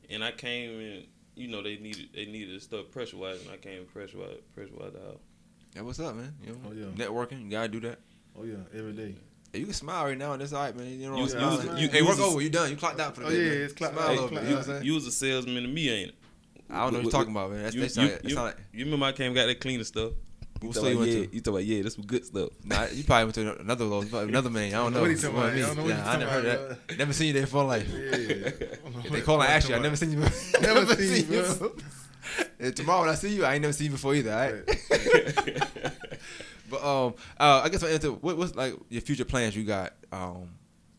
and I came and you know they needed they needed stuff pressure washing. I came and pressure wash pressure wash the house. Yeah, what's up, man? You know, Oh, yeah. networking. You gotta do that. Oh yeah, every day. Hey, you can smile right now, and that's all right, man. You know what I'm saying? you- hey, work a- over. You done. You clocked out for the Oh, day. yeah, man. it's clock- Smile a hey, little clock- bit. you, You know what I'm saying? you was a salesman to me, ain't it? I don't know what you're talking about, man. That's, You, that's you, not, you, like. you remember I came and got that cleaner stuff. You store talking you about, yeah, to? you talking about yeah, this was good stuff. Nah, you probably went to another little, another man. I don't know. What he talking about? I I don't know what mean. he Yeah, I talking never heard about, that. Never seen you there for life. Yeah. If they call and ask you, I never seen you. before. Never seen you, before. Tomorrow when I see you, I ain't never seen you before either. All right. But um, uh, I guess I answer. What, what's like your future plans you got um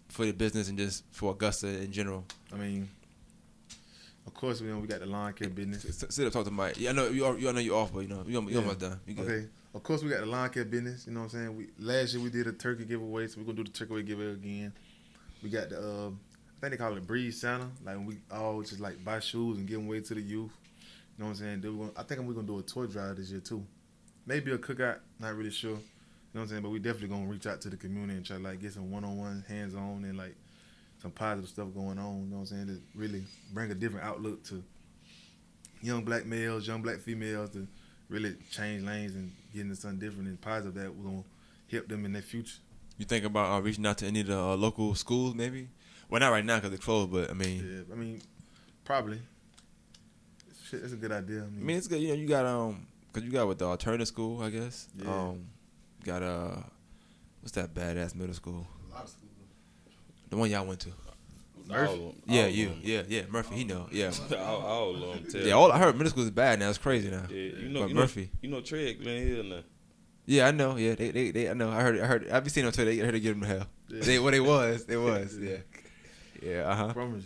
for the business and just for Augusta in general? I mean, of course we know we got the lawn care business. S- Sit up, talk to Mike. Yeah, I know you. Are, you I know you off, but you know you almost, you Yeah. almost done. You good. Okay. Of course we got the lawn care business. You know what I'm saying? We last year we did a turkey giveaway, so we're gonna do the turkey giveaway again. We got the uh, I think they call it Breeze Santa. Like when we all just like buy shoes and give them away to the youth. You know what I'm saying? Then gonna, I think we're gonna do a toy drive this year too. Maybe a cookout. Not really sure. You know what I'm saying? But we definitely gonna reach out to the community and try to like get some one on one, hands on, and like some positive stuff going on. You know what I'm saying? To really bring a different outlook to young black males, young black females to really change lanes and get into something different and positive that will gonna help them in their future. You think about uh, reaching out to any of the uh, local schools, maybe? Well, not right now because they're closed, but I mean, Yeah, I mean, probably. Shit, that's a good idea. I I mean, mean, it's good. You know, you got um, cause you got with the alternative school, I guess. Yeah. Um, you got uh, what's that badass middle school? A lot of schools. The one y'all went to. Murphey? All of 'em- Yeah, all of Yeah, yeah. Murphey, he know. Yeah. all, all of them. Tell Yeah, all I heard middle school is bad now. It's crazy now. Yeah, you know, But you know, Murphey. you know, Trey Glen Hill now. Yeah, I know. Yeah, they, they, they I know. I heard, I heard. I be seeing on Twitter. They I heard they give them hell. Yeah. They, what it was, it was. Yeah, yeah. Uh huh. promise.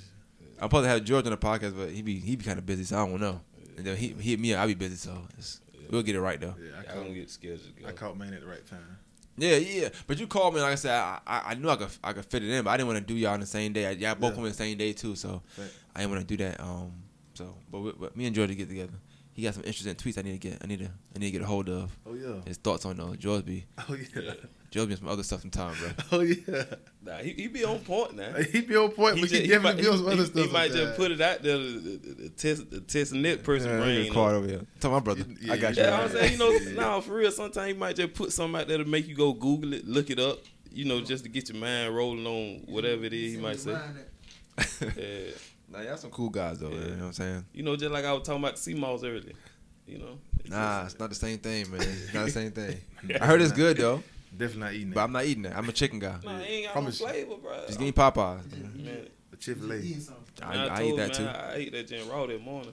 I'm supposed to have George on the podcast, but he be he be kind of busy, so I don't know. And then he, he hit me up. I be busy, so it's, we'll get it right though. Yeah, I I caught, don't get scheduled. I caught man at the right time. Yeah, yeah. But you called me, like I said, I, I, I knew I could I could fit it in, but I didn't want to do y'all on the same day. Y'all both Yeah. come on the same day too, so Fact. I didn't want to do that. Um, so but, we, but me and George to get together. He got some interesting tweets I need to get. I need to I need to get a hold of. Oh yeah. His thoughts on those. George be Oh yeah. George be on some other stuff sometimes, bro. Oh yeah. Nah, he, he be on point now. He be on point, but he, just- definitely might, be on some he- other he- stuff. He might sometimes. just put it out there to, to, to, to test the test net person Yeah, brain. he you caught know. over here. Tell my brother. Yeah, I got you. Yeah, I'm saying, you know, Yeah. nah, for real. Sometimes you might just put something out there to make you go Google it, look it up. You know, just to get your mind rolling on whatever it is he might say. Yeah. Nah, y'all some cool guys though. Yeah. You know what I'm saying? You know, just like I was talking about the sea moss earlier. You know. It's Nah, just- it's not the same thing, man. It's not the same thing. I heard it's good though, Definitely not eating it. but. I'm not eating that. I'm a chicken guy. Nah, it ain't got Promise no flavor, bro. Just give me Popeyes. Man, The Chick Fil A. I, I, told eat that man, too. I, I ate that gin raw that morning.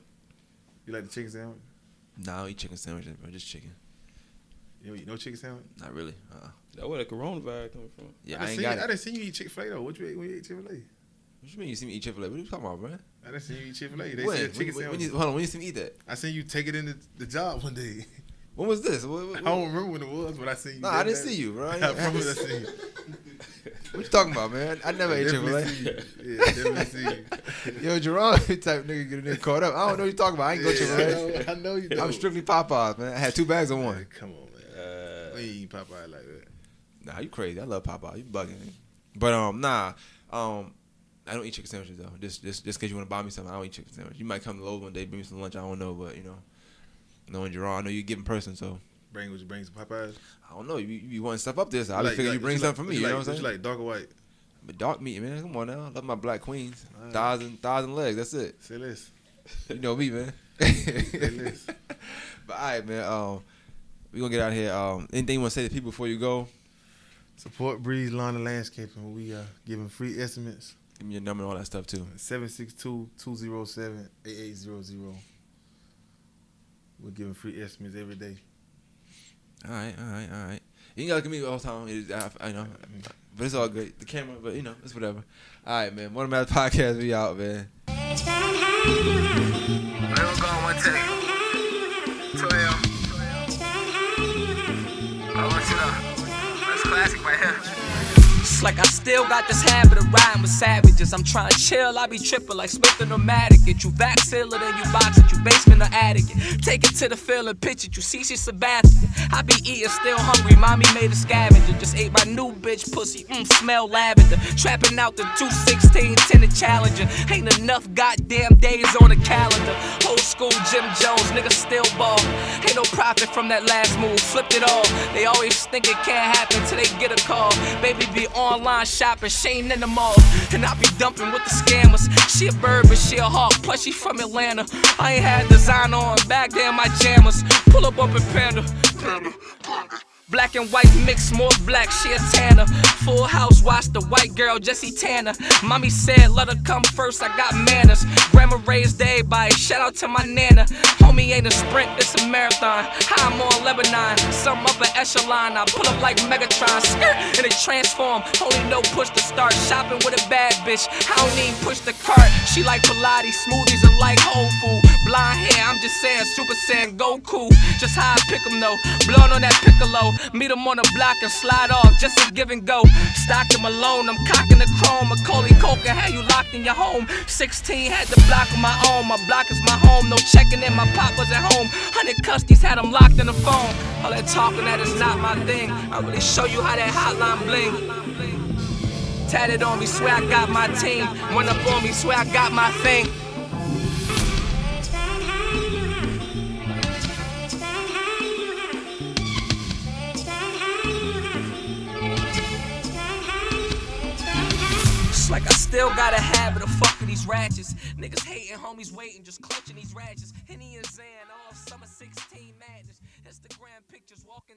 You like the chicken sandwich? Nah, I don't eat chicken sandwiches, bro. Just chicken. You don't eat no chicken sandwich? Not really. Uh-uh. That's where the coronavirus coming from. Yeah, I I didn't ain't see got you, I didn't see you eat Chick Fil A though. What you ate when you ate Chick Fil A? What you mean you see me eat Chick Fil A? What are you talking about, bro? I didn't see you eat Chick Fil A. They When? said chicken When, when, you, hold on. When you see me eat that? I seen you take it in the, job one day. When was this? What, what, I don't remember when it was, but I seen you. Nah, I did didn't that. see you, bro. I I promise I seen you. What you talking about, man? I never ate Chick Fil A. see you. Yeah, definitely see you. Yo, Jerome, type nigga get in there caught up. I don't know what you talking about. I ain't go Chick Fil Yeah, I A. know, I know you. Know. I'm strictly Popeyes, man. I had two bags of Man, one. come on, man. Uh, We ain't eating Popeye like that. Nah, you crazy. I love Popeye. You bugging. Me. But um, nah, um, I don't eat chicken sandwiches though. Just just just cause you want to buy me something, I don't eat chicken sandwich. You might come to Lowe's one day, bring me some lunch. I don't know, but you know, knowing Jerome, I know you a giving person, so Bring what you bring some Popeyes. I don't know. You you, want stuff up there, so I just figure you bring like, something for me. you like, know what I'm you saying? like dark or white? But dark meat, man. Come on now. I love my black queens. Alright. Thighs and thighs and legs. That's it. Say this. You know me, man. less. but all right, man. Um, we gonna get out of here. Um, anything you want to say to people before you go? Support Breeze Lawn and Landscaping. We are giving free estimates. Give me your number and all that stuff too. 762-207-8800. We're giving free estimates every day. All right, all right, all right. You ain't gotta give me all the time. I, I know, but it's all good. The camera, but you know, it's whatever. All right, man. One of my podcast, we out, man. Where we one take? 12. I want you to. That's classic right here. Like I still got this habit of riding with savages. I'm trying to chill, I be tripping like Smith and Nomadic. Get you vaccilla, then you box it, you basement or attic it. Take it to the field and pitch it, you see she Sebastian. I be eating, still hungry, mommy made a scavenger. Just ate my new bitch pussy, mmm, smell lavender. Trapping out the 216 tenant challenger. Ain't enough goddamn days on the calendar. Old school Jim Jones, nigga still ball. Ain't no profit from that last move, flipped it all. They always think it can't happen till they get a call. Baby be online shopping, Shane in the mall. And I be dumping with the scammers. She a bird, but she a hawk, plus she from Atlanta. I ain't had design on, back there in my jammers. Pull up up in Panda. Panda. Black and white mix, more black, she a tanner. Full house, watch the white girl, Jessie Tanner. Mommy said, let her come first, I got manners. Grandma raised day everybody, shout out to my nana. Homie ain't a sprint, it's a marathon. I'm on Lebanon, some upper echelon. I pull up like Megatron, skirt, and it transform. Only no push to start shopping with a bad bitch. I don't even push the cart. She like Pilates, smoothies, and like whole food. Blonde hair, I'm just saying, Super Saiyan Goku. Just how I pick 'em though. Blowing on that piccolo. Meet 'em on the block and slide off, just a give and go. Stock him alone, I'm cocking the chrome. Macaulay Culkin had you locked in your home. 16 had the block of my own. My block is my home, no checking in. My pop was at home. 100 custies had him locked in the phone. All that talking that is not my thing. I really show you how that hotline bling. Tatted on me, swear I got my team. Run up on me, swear I got my thing. Like I still got a habit of fucking these ratchets. Niggas hating, homies waiting, just clutching these ratchets. Henny and Zan, all summer 16